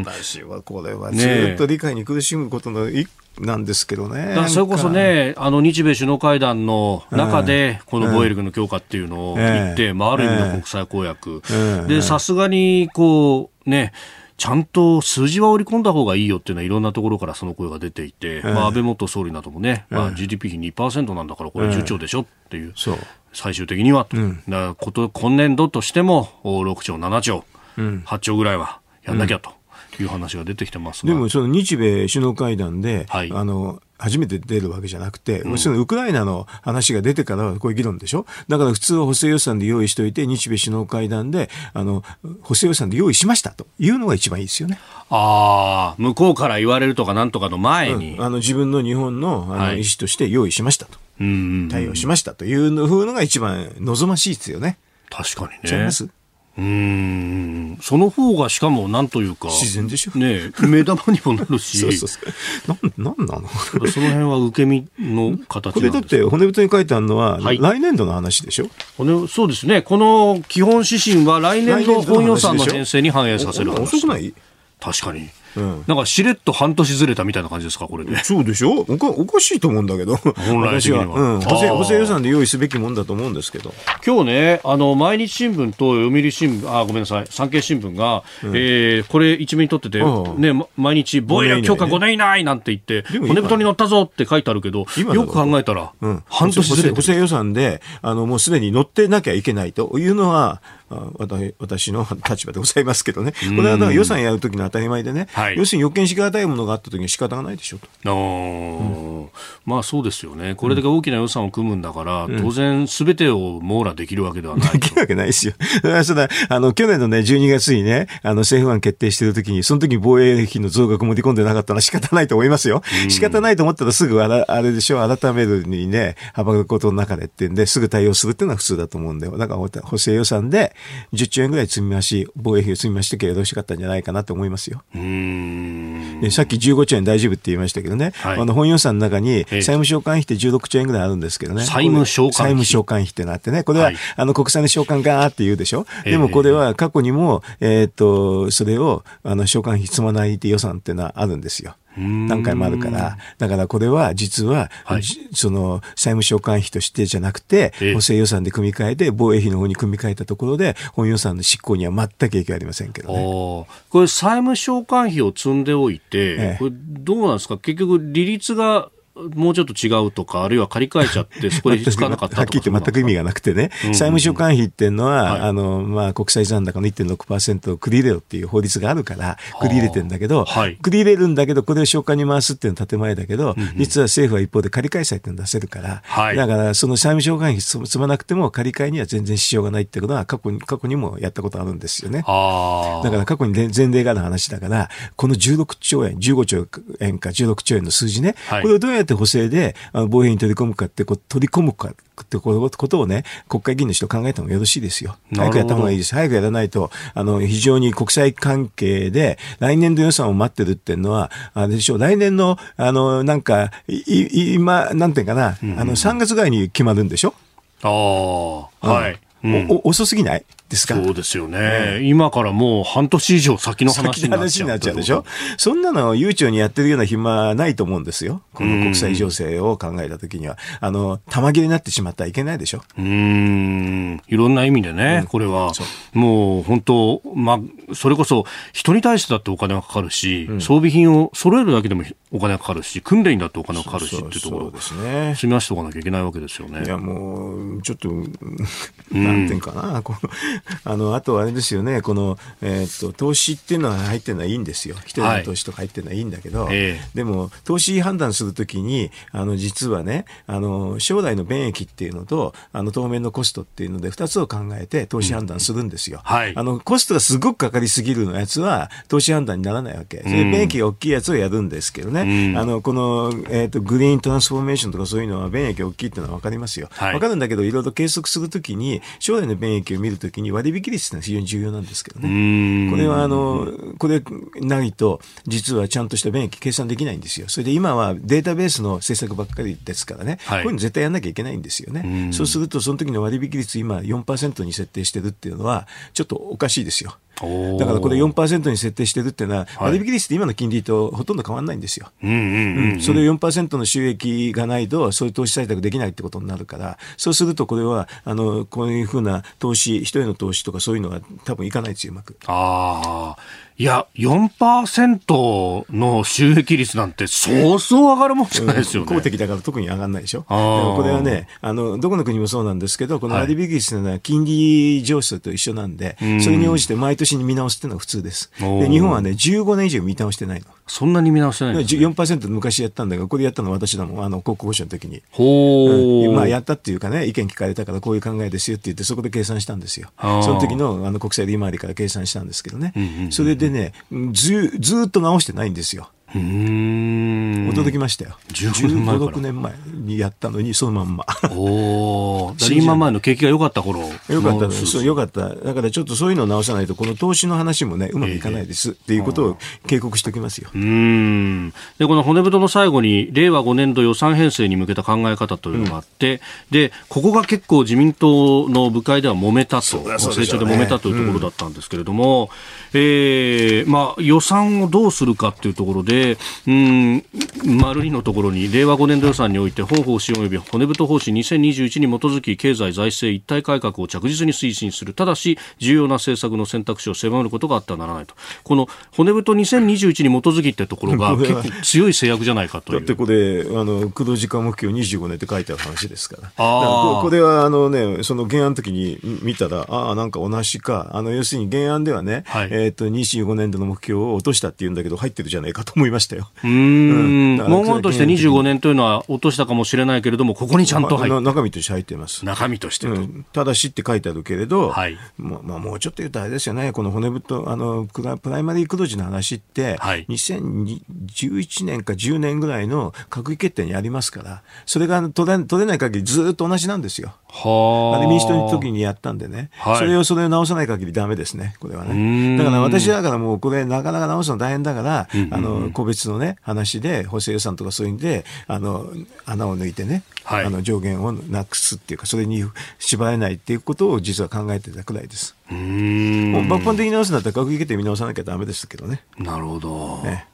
ん。私はこれはずっと理解に苦しむことの一なんですけどね。それこそね、あの日米首脳会談の中で、この防衛力の強化っていうのを言って、まあ、ある意味の国際公約。で、さすがに、こう、ね、ちゃんと数字は織り込んだ方がいいよっていうのはいろんなところからその声が出ていて、まあ、安倍元総理などもね、まあ、GDP 比2%なんだからこれ10兆でしょっていう、最終的にはと、だからこと今年度としても6兆、7兆、8兆ぐらいはやんなきゃと。いう話が出てきてますでもその日米首脳会談で、はい、あの初めて出るわけじゃなくて、うん、そのウクライナの話が出てからこういう議論でしょ？だから普通は補正予算で用意しておいて、日米首脳会談で、あの、補正予算で用意しましたというのが一番いいですよね。ああ、向こうから言われるとかなんとかの前に。うん、あの自分の日本のあの、意思として用意しましたと。対応しましたというふうのが一番望ましいですよね。確かにね。ちゃいますうん。その方がしかもなんというか自然でしょ。ね目玉にもなるし。そうそうそう。なんなんなの？その辺は受け身の形これだって骨太に書いてあるのは、はい、来年度の話でしょ？骨そうですね。この基本指針は来年度本予算の編成に反映させる話遅くない？確かになんかしれっと半年ずれたみたいな感じですか、これで。そうでしょ？おかおかしいと思うんだけど、本来的には。うん、補正補正予算で用意すべきもんだと思うんですけど。今日ね、あの毎日新聞と読売新聞、あ、ごめんなさい、産経新聞が、うん、えー、これ一面に取ってて、ね、毎日防衛力強化5年以内なんて言って、骨太に乗ったぞって書いてあるけど、よく考えたら、うん、半年ずれて補正予算で、あの、もうすでに乗ってなきゃいけないというのは、私の 立場でございますけどね、これはだから予算やるときの当たり前でね、はい、要するに予見しがたいものがあったときに仕方がないでしょと。うん、まあそうですよね、これだけ大きな予算を組むんだから、うん、当然、すべてを網羅できるわけではない。できるわけないですよ。それあの去年のね、12月にね、あの政府案決定しているときに、その時に防衛費の増額盛り込んでなかったのは仕方ないと思いますよ。うん、仕方ないと思ったらすぐあらあれでしょ、改めるにね、幅ることの中でってんで、すぐ対応するっていうのは普通だと思うんで、だから補正予算で10兆円ぐらい積み増し、防衛費を積み増してけばよろしかったんじゃないかなと思いますよ。でさっき15兆円大丈夫って言いましたけどね、はい、あの本予算の中に債務償還費って16兆円ぐらいあるんですけどね。債務償還費債務償還費ってのあってね、これは、はい、あの国債の償還がーって言うでしょ。でもこれは過去にも、えっ、と、それを、あの、償還費積まないって予算っていうのはあるんですよ。何回もあるから、だからこれは実は、はい、その債務償還費としてじゃなくて、補正予算で組み替えて、防衛費の方に組み替えたところで、本予算の執行には全く影響ありませんけどね。これ、債務償還費を積んでおいて、ええ、これ、どうなんですか、結局、利率がもうちょっと違うとか、あるいは借り換えちゃって、そこで 使わなかったとか。はっきり言って全く意味がなくてね、債務償還費っていうのは、はい、あの、まあ、国際残高の1.6%を繰り入れろっていう法律があるから、繰り入れてんだけど、はい、繰り入れるんだけど、これを償還に回すっていうのは建前だけど、うんうん、実は政府は一方で借り換え債っていうのを出せるから、はい、だからその債務償還費積まなくても借り換えには全然支障がないっていうことは過去に、過去にもやったことあるんですよね。だから過去に前例がある話だから、この16兆円、15兆円か16兆円の数字ね、これをどうやって補正で防衛費に取り込むかってこ取り込むかってことをね、国会議員の人考えた方がよろしいですよ。早くやった方がいいです。早くやらないと、あの、非常に国際関係で、来年度予算を待ってるっていうのは、あれでしょう、来年の、あの、なんか、い今、なんていうかな、うん。うん、あの、3月ぐらいに決まるんでしょ？ああ、はい。うん、お遅すぎない？ですか。そうですよね、今からもう半年以上先の話になっちゃうで。しょ？そんなの悠長にやってるような暇ないと思うんですよ。この国際情勢を考えたときには。あの、玉切れになってしまったらいけないでしょ？うん。いろんな意味でね、うん、これは、もう本当、まあ、それこそ人に対してだってお金がかかるし、うん、装備品を揃えるだけでもお金がかかるし、訓練にだってお金がかかるしっていうところ、ですね、済ましておかなきゃいけないわけですよね。いや、もう、ちょっと、なんていうかな、この あの、あとあれですよね、この、えー、っと、投資っていうのは入ってるのはいいんですよ。一人の投資とか入ってるのはいいんだけど、はい、でも、投資判断するときに、あの、実はね、あの、将来の便益っていうのと、あの、当面のコストっていうので、二つを考えて投資判断するんですよ。うん。はい、あの、コストがすごくかかりすぎるのやつは、投資判断にならないわけ。それ便益が大きいやつをやるんですけどね、うん、あの、この、えー、っと、グリーントランスフォーメーションとかそういうのは便益大きいっていうのはわかりますよ。わ、はい、かるんだけど、いろいろ計測するときに、将来の便益を見るときに割引率の非常に重要なんですけどね。これはあの、これないと、実はちゃんとした便益計算できないんですよ。それで今はデータベースの政策ばっかりですからね、はい、こういうの絶対やんなきゃいけないんですよね。そうすると、その時の割引率今4%に設定してるっていうのは、ちょっとおかしいですよ。だからこれ4%に設定してるっていうのは、割引率って今の金利とほとんど変わらないんですよ。それを4%の収益がないと、そういう投資採択できないってことになるから、そうするとこれは、あの、こういうふうな投資、人への投資とかそういうのは多分いかないですよ、うまく。ああ。いや、4%の収益率なんて、そうそう上がるもんじゃないですよね。公的だから特に上がらないでしょ。これはね、あの、どこの国もそうなんですけど、この割引率というのは金利上昇と一緒なんで、はい、それに応じて毎年に見直すっていうのが普通です。で、日本はね、15年以上見直してないの。そんなに見直してないんです、ね、4%昔やったんだけど、これやったのは私だもん、あの、国交省の時に。ほうん、まあ、やったっていうかね、意見聞かれたからこういう考えですよって言って、そこで計算したんですよ。その時のあの国際利回りから計算したんですけどね。それでね、ずずっと直してないんですよ。驚きましたよ。15、6年前にやったのに、そのまんま。おお。今前の景気が良かった頃。良かったそう、良かった。だからちょっとそういうのを直さないと、この投資の話もね、うまくいかないです、っていうことを警告しておきますよ。うん。で、この骨太の最後に、令和5年度予算編成に向けた考え方というのがあって、うん、で、ここが結構自民党の部会では揉めたと、成長で揉めたというところだったんですけれども、うん、えー、まあ、予算をどうするかっていうところで、で、うん、丸2のところに、令和5年度予算において、本方針及び骨太方針2021に基づき、経済財政一体改革を着実に推進する。ただし、重要な政策の選択肢を狭めることがあってはならないと。この骨太2021に基づきってところが、結構強い制約じゃないかとだってこれ、あの、工藤時間目標25年って書いてある話ですから。あこれは、あのね、その原案の時に見たら、ああ、なんか同じか。あの、要するに原案ではね、はい、えっ、ー、と、25年度の目標を落としたっていうんだけど、入ってるじゃないかと思いいましたよ。うん。文言として25年というのは落としたかもしれないけれども、ここにちゃんと入って、中身として入っています。中身として、うん、ただしって書いてあるけれど、はい、まあ、もうちょっと言うとあれですよね、この骨太、あの、プライマリー黒字の話って、はい、2011年か10年ぐらいの閣議決定にありますから、それが取れ取れない限りずっと同じなんですよ。はあ。れ民主党の時にやったんでね、はい、それをそれを直さない限りだめですね、これはね。だから私だからもうこれなかなか直すの大変だから、あの個別のね話で補正予算とかそういうんであの穴を抜いてね、はい、あの上限をなくすっていうかそれに縛れないっていうことを実は考えてたくらいです。うん抜本的に直すんだったら閣議決定見直さなきゃだめですけどね。なるほど。ね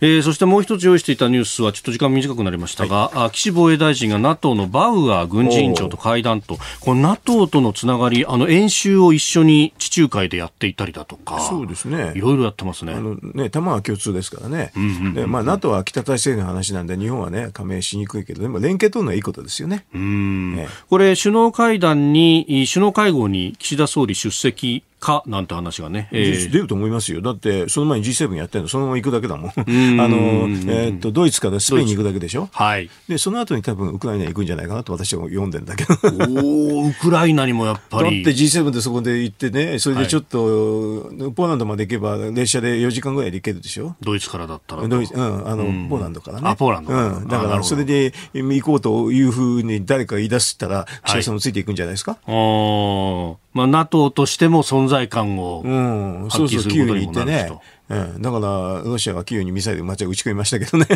えー、そしてもう一つ用意していたニュースはちょっと時間短くなりましたが、はい、岸防衛大臣が NATO のバウアー軍事委員長と会談とこの NATO とのつながりあの演習を一緒に地中海でやっていたりだとかそうですね。いろいろやってますね。あのね弾は共通ですからね、うんうんうんでまあ、NATO は北大西洋の話なんで日本はね加盟しにくいけどでも連携取るのはいいことですよね。うん、ね、これ首脳会談に首脳会合に岸田総理出席かなんて話がね、えー、出ると思いますよ、だってその前に G7 やってるの、そのまま行くだけだもん、あのえー、っとドイツからスペインに行くだけでしょ、はい、でその後に多分ウクライナに行くんじゃないかなと私は読んでるんだけど。おウクライナにもやっぱり。だって G7 でそこで行ってね、それでちょっと、はい、ポーランドまで行けば、列車で4時間ぐらいで行けるでしょ、ドイツからだったら。ドイツ、うん、あの、ポーランドからね。あポーランドうん、だからそれで行こうというふうに誰か言い出したら、岸田さんもついていくんじゃないですか？はいまあ、NATO としても存在感を発揮することにもなるね、うん、だから、ロシアはキーウにミサイル街を撃ち込みましたけどね。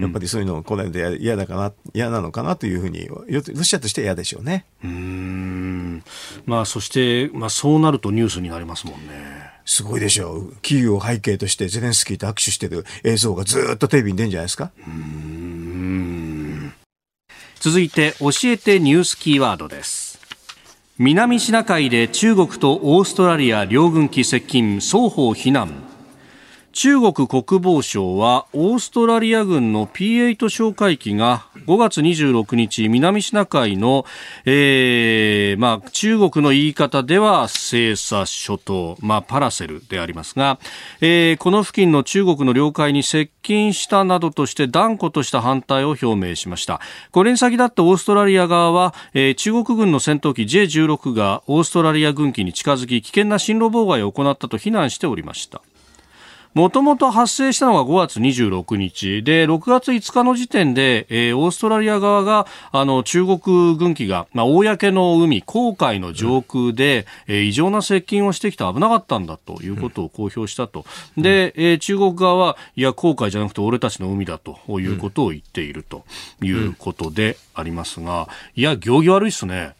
やっぱりそういうのをこれで嫌だかな、嫌なのかなというふうに、ロシアとして嫌でしょうね。うん。まあ、そして、まあ、そうなるとニュースになりますもんね。すごいでしょう。キーウを背景としてゼレンスキーと握手してる映像がずっとテレビに出るんじゃないですか。続いて、教えてニュースキーワードです。南シナ海で中国とオーストラリア両軍機接近双方非難。中国国防省はオーストラリア軍の P8 哨戒機が5月26日南シナ海の、えーまあ、中国の言い方では西沙諸島、まあ、パラセルでありますが、えー、この付近の中国の領海に接近したなどとして断固とした反対を表明しました。これに先立ってオーストラリア側は、えー、中国軍の戦闘機 J16 がオーストラリア軍機に近づき危険な進路妨害を行ったと非難しておりました。もともと発生したのが5月26日。で、6月5日の時点で、えー、オーストラリア側が、あの、中国軍機が、まあ、公の海、航海の上空で、うん、えー、異常な接近をしてきて危なかったんだということを公表したと。うん、で、えー、中国側は、いや、航海じゃなくて俺たちの海だということを言っているということでありますが、いや、行儀悪いっすね。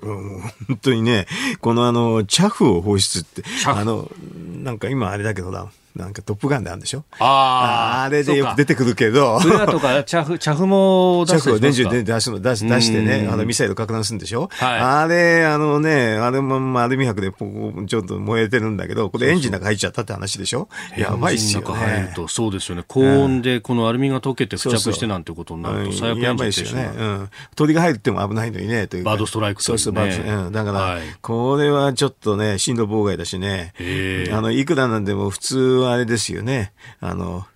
うん、本当にね、このあの、チャフを放出って、あの、なんか今あれだけどな、なんかトップガンであるんでしょ？ああれでよく出てくるけど。フレアとかチャフ、チャフも出してチャフを電柱で出し出してね、あのミサイル拡乱するんでしょ？はい。あれ、あのね、あれも、まあ、アルミ箔でちょっと燃えてるんだけど、これエンジンの中入っちゃったって話でしょ？やばいっすよね。入ると、そうですよね。高温でこのアルミが溶けて付着してなんてことになると最悪やばいっすよね。うん。鳥が入っても危ないのにね、という。バードストライクそうそう、バード、うん。だから、これはちょっとね、進路妨害だしね。あの、いくらなんでも普通はあれですよね。あの、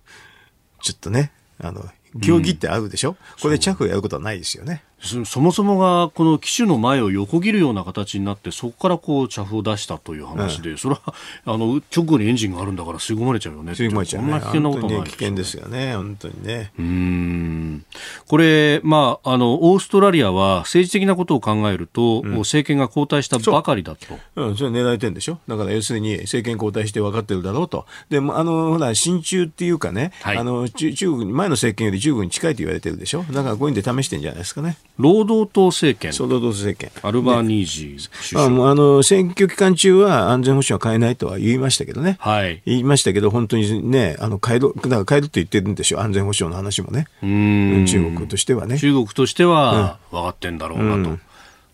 ちょっとね、あの、競技って合うでしょ、うん、これで着やることはないですよね。そもそもがこの機種の前を横切るような形になってそこからこう着を出したという話で、うん、それは あの直後にエンジンがあるんだから吸い込まれちゃうよね吸い込まれちゃう、ね、そんな危険なことない、ね、危険ですよね本当にね。うん。これ、まあ、あのオーストラリアは政治的なことを考えると、うん、政権が交代したばかりだと。う、うん、それ狙いてんでしょ？だから要するに政権交代して分かってるだろうと。であのほら親中っていうかね、はい、あの中国前の政権より中国に近いと言われてるでしょ？だからこういうで試してんじゃないですかね労働党政権、労働党政権。アルバーニージーあのあの選挙期間中は安全保障は変えないとは言いましたけどね、はい、言いましたけど、本当にね、あの変えるだから変えるって言ってるんでしょ、安全保障の話もね、うん。中国としてはね。中国としては分かってんだろうなと。うん、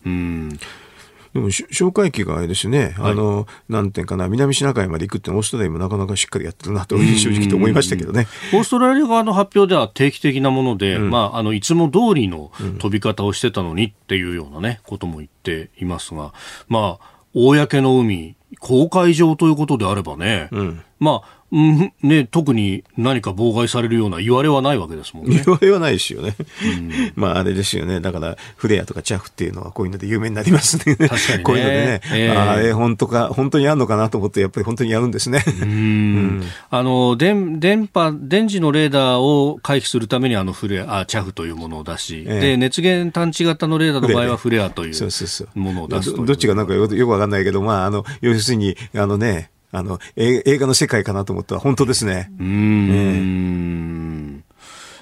うんでも、哨戒機があれですね、はい、あの、なんていうかな、南シナ海まで行くってオーストラリアもなかなかしっかりやってるなと、正直と思いましたけどね。オーストラリア側の発表では定期的なもので、うん、まあ、あの、いつも通りの飛び方をしてたのにっていうようなね、ことも言っていますが、まあ、公の海、公海上ということであればね、うん、まあ、うん、ね、特に何か妨害されるような言われはないわけですもんね。言われはないですよね。うん、まああれですよね。だからフレアとかチャフっていうのはこういうので有名になりますね。確かに、ね、こういうのでね、えー、あれ本当か、本当にやるのかなと思ってやっぱり本当にやるんですね。うん、あの電電波電磁のレーダーを回避するためにあのフレアあチャフというものを出し、えー、で熱源探知型のレーダーの場合はフレアというものを出すどっちがなんかよくわかんないけど、まああの要するにあのね。あの、映画の世界かなと思ったら本当ですね。うん。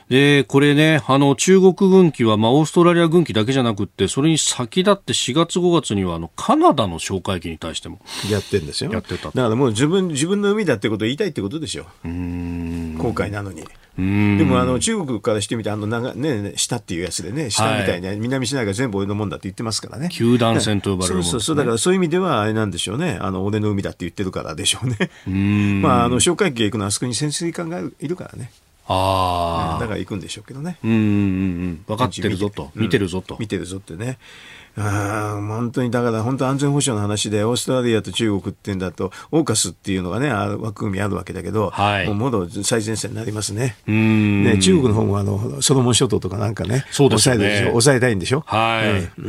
で、これね、あの、中国軍機は、まあ、オーストラリア軍機だけじゃなくて、それに先立って4月5月には、あの、カナダの哨戒機に対しても。やってんですよ。やってた。だからもう自分、自分の海だってことを言いたいってことでしょ。うん。航海なのに。でもあの中国からしてみてあの長、ね、下っていうやつでね下みたいな、はい、南シナ海が全部俺のもんだって言ってますからね球団戦と呼ばれるもの、ね、そうそうだからそういう意味ではあれなんでしょうねあの俺の海だって言ってるからでしょうね まああの哨戒機が行くのはあそこに潜水艦がいるからねああ、だから行くんでしょうけどね。うんうんうん分かってるぞと。見てるぞと、見てるぞってね。あ本当にだから本当安全保障の話でオーストラリアと中国っていうんだとオーカスっていうのがね枠組みあるわけだけど、はい、もうもろ最前線になりますね。ね中国の方もあのソロモン諸島とかなんかねそうですね。抑え抑えたいんでしょ？はい、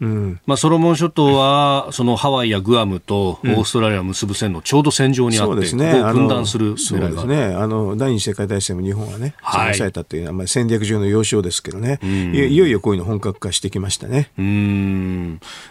うん、まあ、ソロモン諸島はそのハワイやグアムとオーストラリアを結ぶ線のちょうど線上にあって、うん、そうですね、分断するそうですね。あの第二次世界大戦も日本はね、はい、抑えたっていうのは、まあ、戦略上の要衝ですけどね。いよいよこういうの本格化してきましたね。うん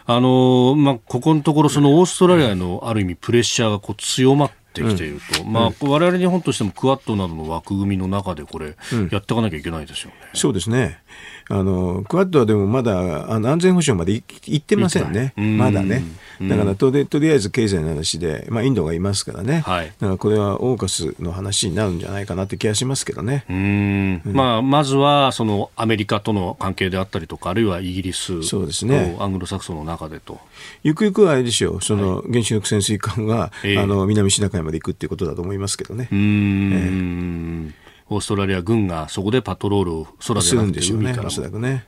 あのまあ、ここのところ、そのオーストラリアのある意味プレッシャーがこう強まってきていると、うん、まあ、われわれ日本としてもクアッドなどの枠組みの中でこれ、やっていかなきゃいけないですよね。そうですね。あのクアッドはでもまだあの安全保障までいってませんね、まだね。だからとりとりあえず経済の話で、まあ、インドがいますからね、はい、だからこれはオーカスの話になるんじゃないかなって気がしますけどね。うん、まあ、まずはそのアメリカとの関係であったりとか、あるいはイギリスそうですね。アングロサクソンの中でと。ゆくゆくはあれでしょう、その原子力潜水艦が、はい、あの南シナ海まで行くっていうことだと思いますけどね。うん、えー、オーストラリア軍がそこでパトロールを空でなくて海からるんでしょうね、らくね。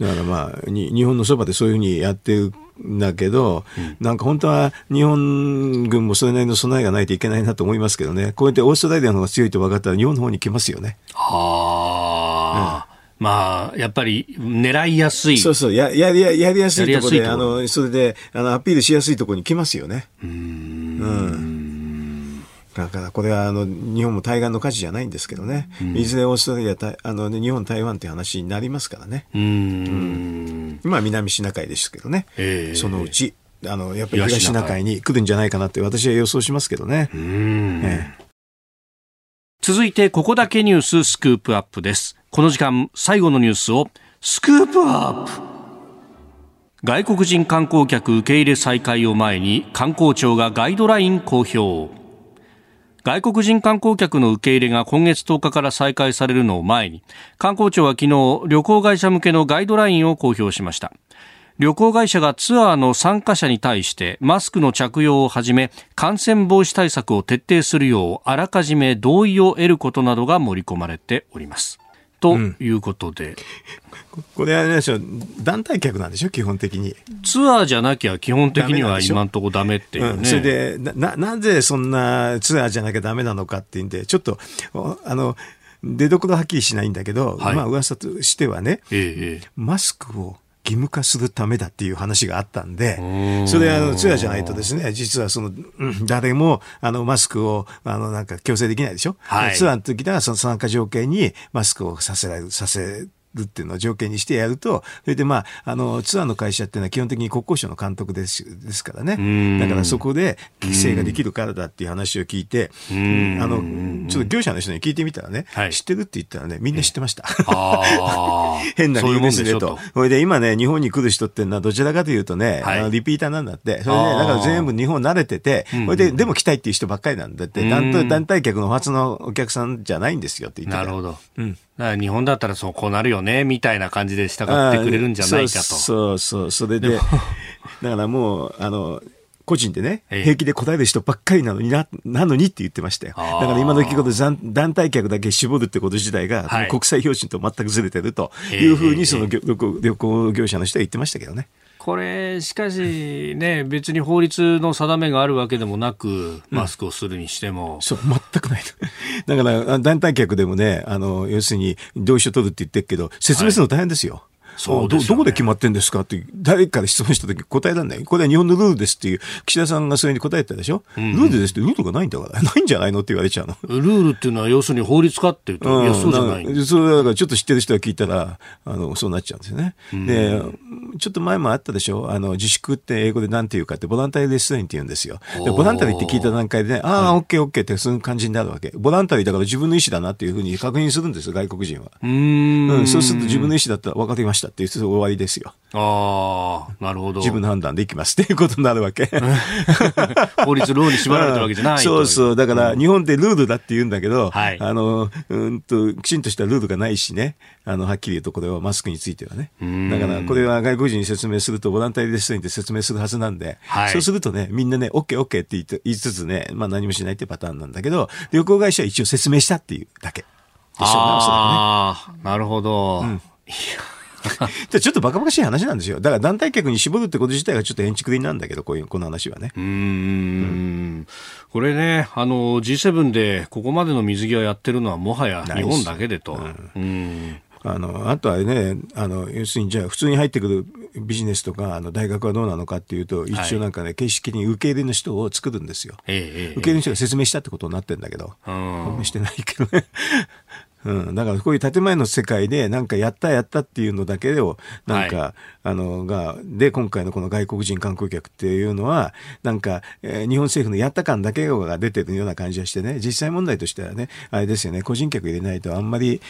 だからまあ日本のそばでそういうふうにやってるんだけど、うん、なんか本当は日本軍もそれなりの備えがないといけないなと思いますけどね、こうやってオーストラリアの方が強いと分かったら日本の方に来ますよね。はあ、うんまあ、やっぱり狙いやすい。そうそう、ややりややりやすいところで、あの、それで、あの、アピールしやすいところに来ますよね。うん。うんだからこれはあの日本も対岸の火事じゃないんですけどね、うん、いずれオーストラリアあの、日本、台湾という話になりますからね、うん、今は南シナ海ですけどね、えー、そのうちあのやっぱり東シナ海に来るんじゃないかなって私は予想しますけどね。えー、続いてここだけニューススクープアップです。この時間最後のニュースをスクープアップ。外国人観光客受け入れ再開を前に観光庁がガイドライン公表外国人観光客の受け入れが今月10日から再開されるのを前に観光庁は昨日旅行会社向けのガイドラインを公表しました。旅行会社がツアーの参加者に対してマスクの着用をはじめ感染防止対策を徹底するようあらかじめ同意を得ることなどが盛り込まれております。ということで、うん、これあれでしょ団体客なんでしょ基本的に。ツアーじゃなきゃ基本的には今のところダメっていうね、うん、それでななぜそんなツアーじゃなきゃダメなのかっていうんでちょっとあの出所はっきりしないんだけど、はい、まあ噂としてはね、ええ、マスクを義務化するためだっていう話があったんで、それあのツアーじゃないとですね、実はその、誰もあのマスクをあのなんか強制できないでしょ？はい、ツアーの時はその参加条件にマスクをさせられる、させるっていうのを条件にしてやると、それでまあ、あの、ツアーの会社っていうのは基本的に国交省の監督ですですからね。だからそこで規制ができるからだっていう話を聞いて、あの、ちょっと業者の人に聞いてみたらね、はい、知ってるって言ったらね、みんな知ってました。変な理由ですねと。それで今ね、日本に来る人っていうのはどちらかというとね、はい、あのリピーターなんだって。それで、ね、だから全部日本慣れてて、それで、でも来たいっていう人ばっかりなんだって、団体客の初のお客さんじゃないんですよって言ってた。なるほど。うん。日本だったらそうこうなるよねみたいな感じで従ってくれるんじゃないかと。そうそうそれで だからもうあの個人でね、平気で答える人ばっかりなのにな、なのにって言ってましたよ。だから今の聞くこと団体客だけ絞るってこと自体が、はい、国際標準と全くずれてるというふうに、その旅行業者の人は言ってましたけどね。これ、しかしね、別に法律の定めがあるわけでもなく、マスクをするにしても。うん、そう、全くない。だから、団体客でもね、あの、要するに、同意書取るって言ってるけど、説明するの大変ですよ。はいそうどどこで決まってんですかって誰から質問した時答えられない。これは日本のルールですっていう岸田さんがそれに答えたでしょ、うん、ルールですってルールがないんだから。ないんじゃないのって言われちゃうの。ルールっていうのは要するに法律かっていうと、うん、いやそうじゃないそれだからちょっと知ってる人が聞いたらあのそうなっちゃうんですよね、うん、でちょっと前もあったでしょ。あの自粛って英語で何て言うかってボランタリーレストランって言うんですよ。でボランタリーって聞いた段階でねああ、オッケーオッケーってそういう感じになるわけ。ボランタリーだから自分の意思だなっていうふうに確認するんですよ外国人は。うん、そうすると自分の意思だったら分かりましたっていう終わりでですよ。ああ、なるほど。自分の判断でいきますっていうことになるわけ。法律、ローに縛られてるわけじゃない、そうそう。だから、日本ってルールだって言うんだけど、はい、あの、うんと、きちんとしたルールがないしね、あの、はっきり言うとこれはマスクについてはね。だから、これは外国人に説明すると、ボランタリーレストランって説明するはずなんで、はい、そうするとね、みんなね、OK、OK って言言いつつね、まあ何もしないってパターンなんだけど、旅行会社は一応説明したっていうだけ。でしょうね、ああ、なるほど。うん ちょっとバカバカしい話なんですよ。だから団体客に絞るってこと自体がちょっと延畜になんだけど、こういう、この話はね。うんうんこれね、あの、G7 でここまでの水際やってるのはもはや日本だけでと。うん、うんあの、あとはね、あの、要するにじゃあ普通に入ってくるビジネスとか、あの、大学はどうなのかっていうと、一応なんかね、形式に受け入れの人を作るんですよ。え受け入れの人が説明したってことになってるんだけど、うん、してないけどね。うん、だからこういう建前の世界でなんかやったやったっていうのだけをなんか、はい、あのがで今回のこの外国人観光客っていうのはなんか、えー、日本政府のやった感だけが出てるような感じがしてね実際問題としてはねあれですよね個人客入れないとあんまり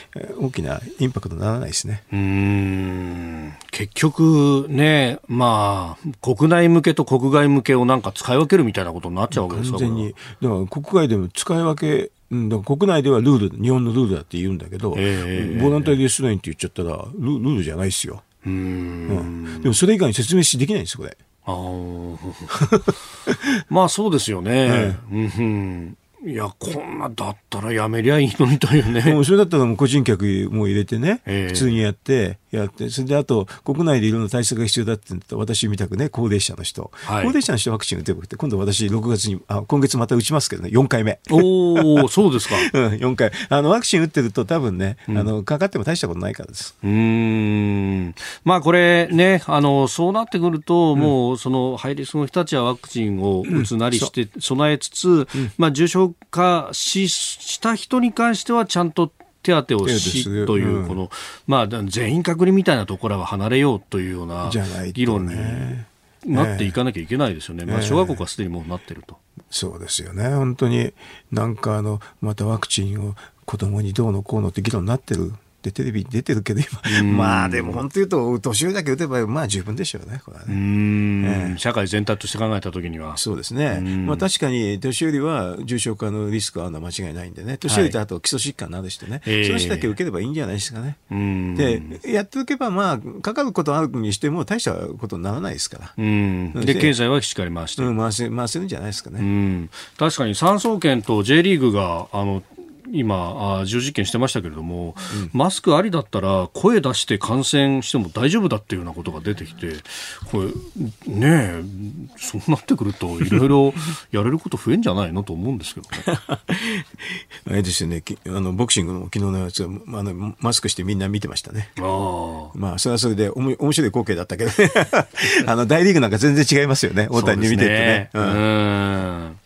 大きなインパクトにならないですね。うん。結局ねまあ国内向けと国外向けをなんか使い分けるみたいなことになっちゃうわけですか完全に。だから国外でも使い分けうん、だから国内ではルール、日本のルールだって言うんだけど、えー、ボランタリーレストランって言っちゃったらル、ルールじゃないですよ。うんうん、でもそれ以外に説明しできないんです、これ。あ まあそうですよね。うん、いや、こんなだったらやめりゃいいのにというね。もうそれだったらもう個人客も入れてね、えー、普通にやって、やって、それであと、国内でいろんな対策が必要だって言った私みたくね、高齢者の人、はい、高齢者の人ワクチン打てばくて、今度私6月に、あ今月また打ちますけどね、4回目。おおそうですか。うん、4回。あの、ワクチン打ってると多分ね、うん、あの、かかっても大したことないからです。うん。まあこれね、あの、そうなってくると、もう、その、ハイリスクの人たちはワクチンを打つなりして備えつつ、うん、まあ重症化しした人に関してはちゃんと手当をしという、この、まあ、全員隔離みたいなところは離れようというような議論になっていかなきゃいけないですよね、まあ、諸外国はすでにもうなってると。そうですよね、本当になんかあの、またワクチンを子供にどうのこうのって議論になってる。ってテレビに出てるけど今、まあでも本当言うと年寄りだけ打てばまあ十分でしょうねこれはね、えー、社会全体として考えたときには。そうですね、まあ、確かに年寄りは重症化のリスクはあるのは間違いないんでね。年寄りとあと基礎疾患などしてね、はい、その人だけ受ければいいんじゃないですかね、でやっておけばまあかかることあるにしても大したことにならないですから。で経済はしっかり回して、うん、回せ回せるんじゃないですかね。確かに産総研と J リーグがあの今、重実験してましたけれども、うん、マスクありだったら声出して感染しても大丈夫だっていうようなことが出てきて、これ、ねえ、そうなってくると、いろいろやれること増えんじゃないのと思うんですけどね。あれですよね、あのボクシングの昨日のやつあの、マスクしてみんな見てましたね。あまあ、それはそれでおも面白い光景だったけどね。あの、大リーグなんか全然違いますよね、大谷に見ててね。うねうん